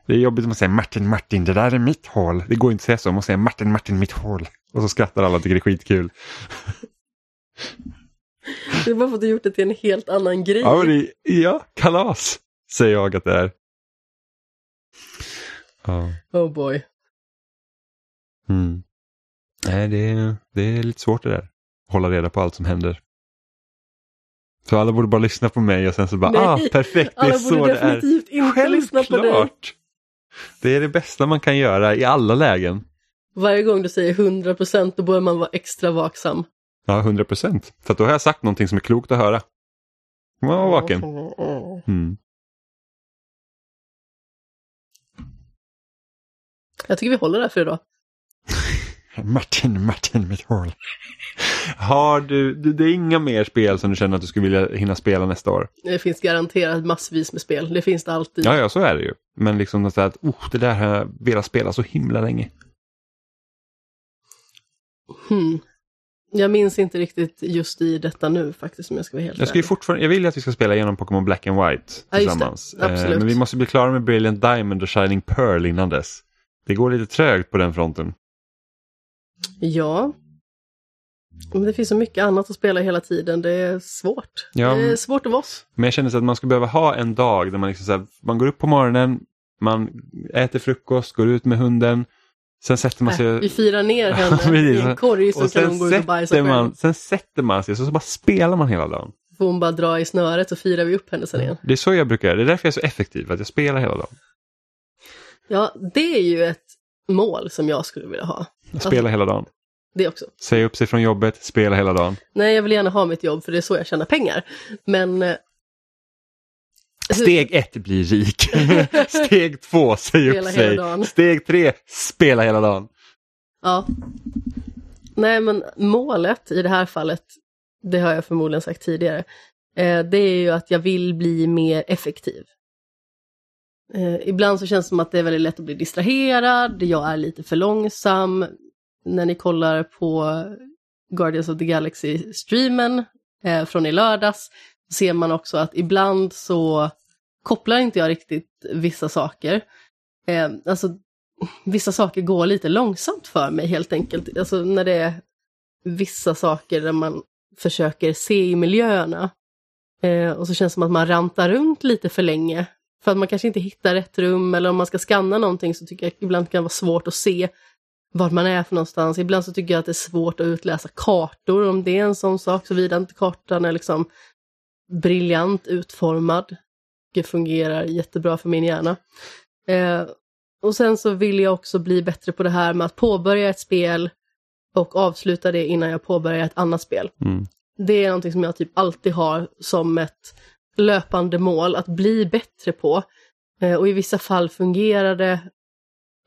Det är jobbigt om man säger Martin, Martin, det där är mitt hål. Det går inte att säga så, man säger Martin, Martin, mitt hål. Och så skrattar alla och tycker det är skitkul. Det är bara för att du gjort det till en helt annan grej. Ja, det, ja, kalas, säger jag att det är. Ja. Oh boy. Mm. Nej, det är, det är lite svårt det där. Hålla reda på allt som händer. Så alla borde bara lyssna på mig och sen så bara, Nej, ah, perfekt, det är så det är. definitivt inte lyssna på dig. Självklart! Det är det bästa man kan göra i alla lägen. Varje gång du säger 100% då bör man vara extra vaksam. Ja, 100 procent. För att då har jag sagt någonting som är klokt att höra. Man var vaken. Mm. Jag tycker vi håller där för idag. Martin, Martin mitt hål. Har du, det är inga mer spel som du känner att du skulle vilja hinna spela nästa år? Det finns garanterat massvis med spel. Det finns det alltid. Ja, ja, så är det ju. Men liksom något att, oh, det där har jag velat spela så himla länge. Hmm. Jag minns inte riktigt just i detta nu faktiskt om jag ska vara helt Jag, ska fortfarande, jag vill ju att vi ska spela igenom Pokémon Black and White Ja, just det. tillsammans. Eh, Men vi måste bli klara med Brilliant Diamond och Shining Pearl innan dess. Det går lite trögt på den fronten. Ja. Men det finns så mycket annat att spela hela tiden. Det är svårt. Ja, det är svårt att vara oss. Men jag känner så att man skulle behöva ha en dag där man liksom så här, man går upp på morgonen, man äter frukost, går ut med hunden, sen sätter man sig... Äh, vi firar ner henne i en korg så och kan hon gå ut och bajsa sätter, själv. man, sen sätter man sig så, så bara spelar man hela dagen. Får hon bara dra i snöret så firar vi upp henne sen igen. Det är så jag brukar göra, det är därför jag är så effektiv, att jag spelar hela dagen. Ja, det är ju ett mål som jag skulle vilja ha. Jag spelar hela dagen. Det också. Säga upp sig från jobbet, spela hela dagen. Nej, jag vill gärna ha mitt jobb för det är så jag tjänar pengar. Men... eh, Steg ett, bli rik. Steg två, säg upp sig. dagen. Steg tre, spela hela dagen. Ja. Nej, men målet i det här fallet, det har jag förmodligen sagt tidigare, eh, det är ju att jag vill bli mer effektiv. Eh, ibland så känns det som att det är väldigt lätt att bli distraherad, jag är lite för långsam. När ni kollar på Guardians of the Galaxy-streamen eh, från i lördags ser man också att ibland så kopplar inte jag riktigt vissa saker. Eh, alltså vissa saker går lite långsamt för mig helt enkelt. Alltså när det är vissa saker där man försöker se i miljöerna. Eh, och så känns det som att man rantar runt lite för länge. För att man kanske inte hittar rätt rum eller om man ska scanna någonting så tycker jag ibland kan vara svårt att se vart man är för någonstans. Ibland så tycker jag att det är svårt att utläsa kartor om det är en sån sak, såvida inte kartan är liksom briljant utformad. Det fungerar jättebra för min hjärna. Eh, och sen så vill jag också bli bättre på det här med att påbörja ett spel och avsluta det innan jag påbörjar ett annat spel. Mm. Det är någonting som jag typ alltid har som ett löpande mål att bli bättre på. Eh, och i vissa fall fungerar det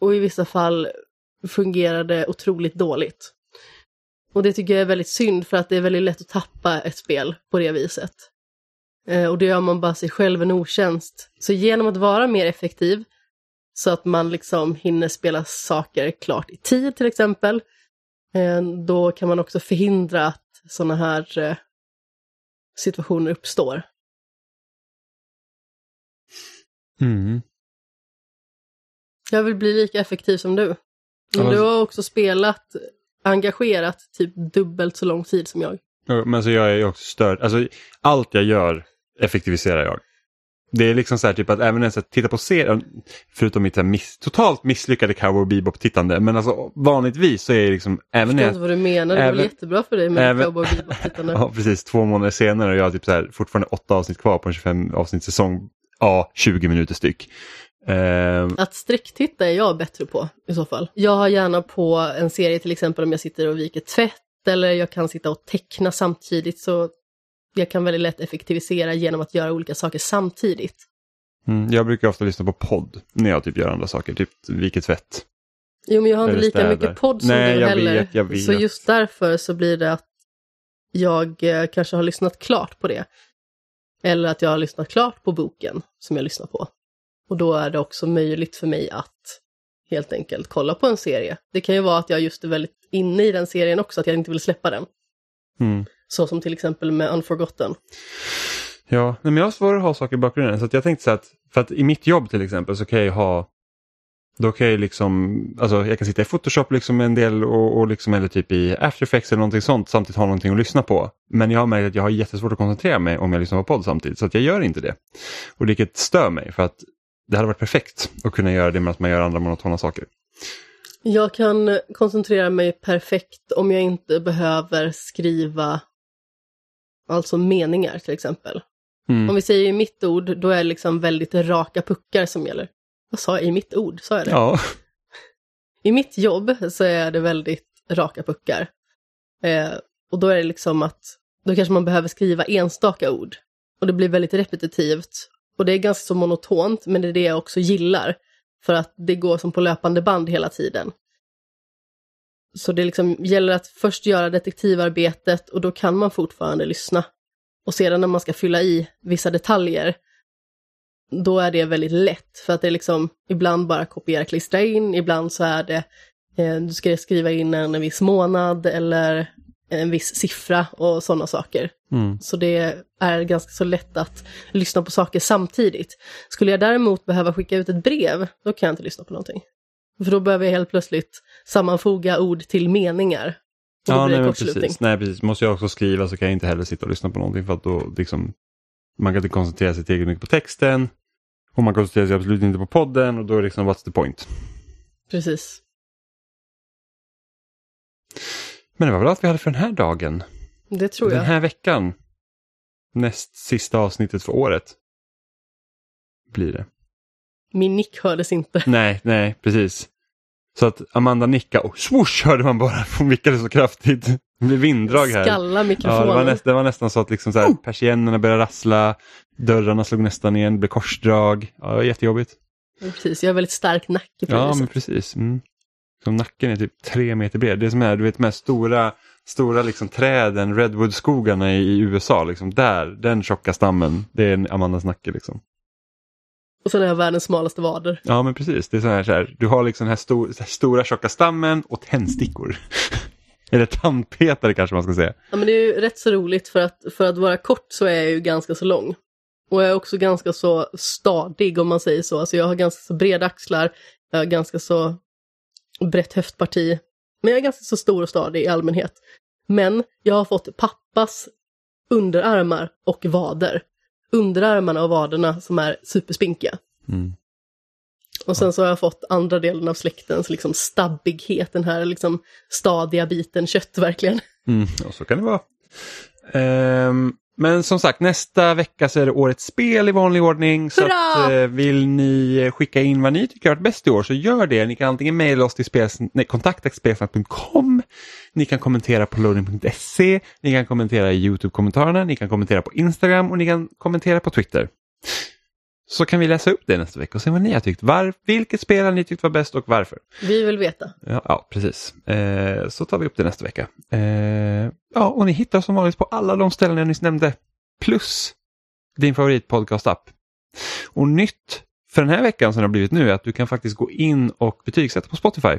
och i vissa fall fungerar det otroligt dåligt. Och det tycker jag är väldigt synd för att det är väldigt lätt att tappa ett spel på det viset. Eh, och det gör man bara sig själv en otjänst. Så genom att vara mer effektiv så att man liksom hinner spela saker klart i tid till exempel. Eh, Då kan man också förhindra att sådana här eh, situationer uppstår. Mm. Jag vill bli lika effektiv som du. Men du har också spelat engagerat typ dubbelt så lång tid som jag. Ja, Men så jag är ju också störd. Alltså, allt jag gör effektiviserar jag. Det är liksom så här typ att även när jag tittar på serien, förutom mitt miss, totalt misslyckade Cowboy Bebop-tittande, men alltså vanligtvis så är det liksom, även Jag förstår inte vad du menar, det var även- jättebra för dig med även- Cowboy Bebop-tittande. ja precis, två månader senare och jag har typ så här, fortfarande åtta avsnitt kvar på en 25 avsnitt säsong, ja, 20 minuter styck. Ehm, Att sträcktitta är jag bättre på i så fall. Jag har gärna på en serie till exempel om jag sitter och viker tvätt eller jag kan sitta och teckna samtidigt så jag kan väldigt lätt effektivisera genom att göra olika saker samtidigt. mm, jag brukar ofta lyssna på podd när jag typ gör andra saker, typ viker tvätt. Jo, men jag har inte lika städer. mycket podd som Nej, du jag heller. vet, jag vet. Så just därför så blir det att jag eh, kanske har lyssnat klart på det. Eller att jag har lyssnat klart på boken som jag lyssnar på. Och då är det också möjligt för mig att helt enkelt kolla på en serie. Det kan ju vara att jag just är väldigt inne i den serien också, att jag inte vill släppa den. Mm. Så som till exempel med Unforgotten. Ja, men jag har svårare att ha saker i bakgrunden. Så att jag tänkte så att, för att i mitt jobb till exempel så kan jag ha, då kan jag liksom, alltså jag kan sitta i Photoshop liksom en del och, och liksom eller typ i After Effects eller någonting sånt samtidigt ha någonting att lyssna på. Men jag har märkt att jag har jättesvårt att koncentrera mig om jag lyssnar på podd samtidigt så att jag gör inte det. Och vilket stör mig för att det hade varit perfekt att kunna göra det medan man gör andra monotona saker. Jag kan koncentrera mig perfekt om jag inte behöver skriva alltså meningar till exempel. Mm. Om vi säger i mitt ord, då är det liksom väldigt raka puckar som gäller. Vad sa jag i mitt ord? Sa jag det? Ja, i mitt jobb så är det väldigt raka puckar. Eh, och då är det liksom att då kanske man behöver skriva enstaka ord. Och det blir väldigt repetitivt. Och det är ganska så monotont, men det är det jag också gillar. För att det går som på löpande band hela tiden. Så det liksom gäller att först göra detektivarbetet och då kan man fortfarande lyssna. Och sedan när man ska fylla i vissa detaljer, då är det väldigt lätt. För att det är liksom ibland bara kopiera klistra in, ibland så är det eh, du ska skriva in en viss månad eller en viss siffra och sådana saker. Mm. Så det är ganska så lätt att lyssna på saker samtidigt. Skulle jag däremot behöva skicka ut ett brev, då kan jag inte lyssna på någonting. För då behöver jag helt plötsligt sammanfoga ord till meningar. Och Ja, nej, precis. nej precis. Måste jag också skriva så kan jag inte heller sitta och lyssna på någonting för att då liksom man kan inte koncentrera sig tillräckligt mycket på texten och man koncentrerar sig absolut inte på podden och då är det liksom what's the point. Precis. Men det var väl allt vi hade för den här dagen. Det tror Den jag. här veckan. Näst sista avsnittet för året. Blir det. Min nick hördes inte. Nej, nej, precis. Så att Amanda nickade och swoosh hörde man bara, hon vickade så kraftigt. Det blev vinddrag här. Skalla Ja, mikrofonen. det, var näst, det var nästan så att liksom så här, persiennerna började rassla, dörrarna slog nästan igen, det blev korsdrag. Ja, det var jättejobbigt. Precis, jag har väldigt stark nacke Ja, men precis. Mm. Som nacken är typ tre meter bred. Det som är, du vet de här stora, stora liksom träden, redwoodskogarna i, i USA, liksom där, den tjocka stammen, det är Amandas nacke liksom. Och sen har jag världens smalaste vader. Ja, men precis. Det är så här, så här du har liksom den här, stor, här stora tjocka stammen och tändstickor. Eller tandpetare kanske man ska säga. Ja, men det är ju rätt så roligt för att, för att vara kort så är jag ju ganska så lång. Och jag är också ganska så stadig om man säger så. Alltså jag har ganska så breda axlar, jag har ganska så brett höftparti. Men jag är ganska så stor och stadig i allmänhet. Men jag har fått pappas underarmar och vader. Underarmarna och vaderna som är superspinkiga. Mm. Och sen så har jag fått andra delen av släktens liksom stabbighet, den här liksom stadiga biten kött verkligen. Mm, och så kan det vara. Ehm, men som sagt, nästa vecka så är det årets spel i vanlig ordning. Så att, eh, vill ni eh, skicka in vad ni tycker har varit bäst i år så gör det. Ni kan antingen mejla oss till kontaktexpelsnack.com. Ni kan kommentera på loading.se. Ni kan kommentera i Youtube-kommentarerna. Ni kan kommentera på Instagram och ni kan kommentera på Twitter. Så kan vi läsa upp det nästa vecka och se vad ni har tyckt. Var, vilket spel har ni tyckt var bäst och varför? Vi vill veta. Ja, ja precis. Eh, så tar vi upp det nästa vecka. Eh, ja, och ni hittar som vanligt på alla de ställen jag nyss nämnde. Plus din favoritpodcast-app. Och nytt för den här veckan som det har blivit nu är att du kan faktiskt gå in och betygsätta på Spotify.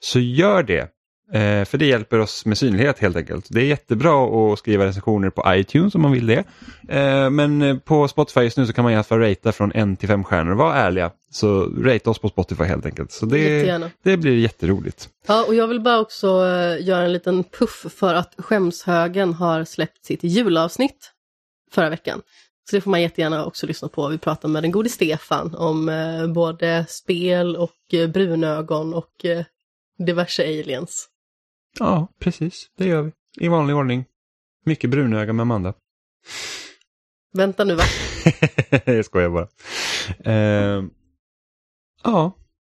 Så gör det. Eh, för det hjälper oss med synlighet helt enkelt. Det är jättebra att skriva recensioner på iTunes om man vill det. Eh, men eh, på Spotify just nu så kan man i alla fall ratea från en till fem stjärnor. Var ärliga. Så rate oss på Spotify helt enkelt. Så det, Jättegärna. det blir jätteroligt. Ja, och jag vill bara också eh, göra en liten puff för att Skämshögen har släppt sitt julavsnitt förra veckan. Så det får man jättegärna också lyssna på. Vi pratar med den gode Stefan om eh, både spel och eh, brunögon och diverse aliens. Ja, precis. Det gör vi. I vanlig ordning. Mycket brunöga med Amanda. Vänta nu va? Jag skojar bara. Eh, ja,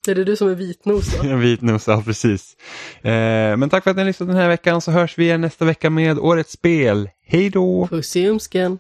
Är det du som är vitnos då? en vit nos, ja precis. Eh, men tack för att ni har lyssnat den här veckan så hörs vi igen nästa vecka med årets spel. Hej då! Puss i umsken!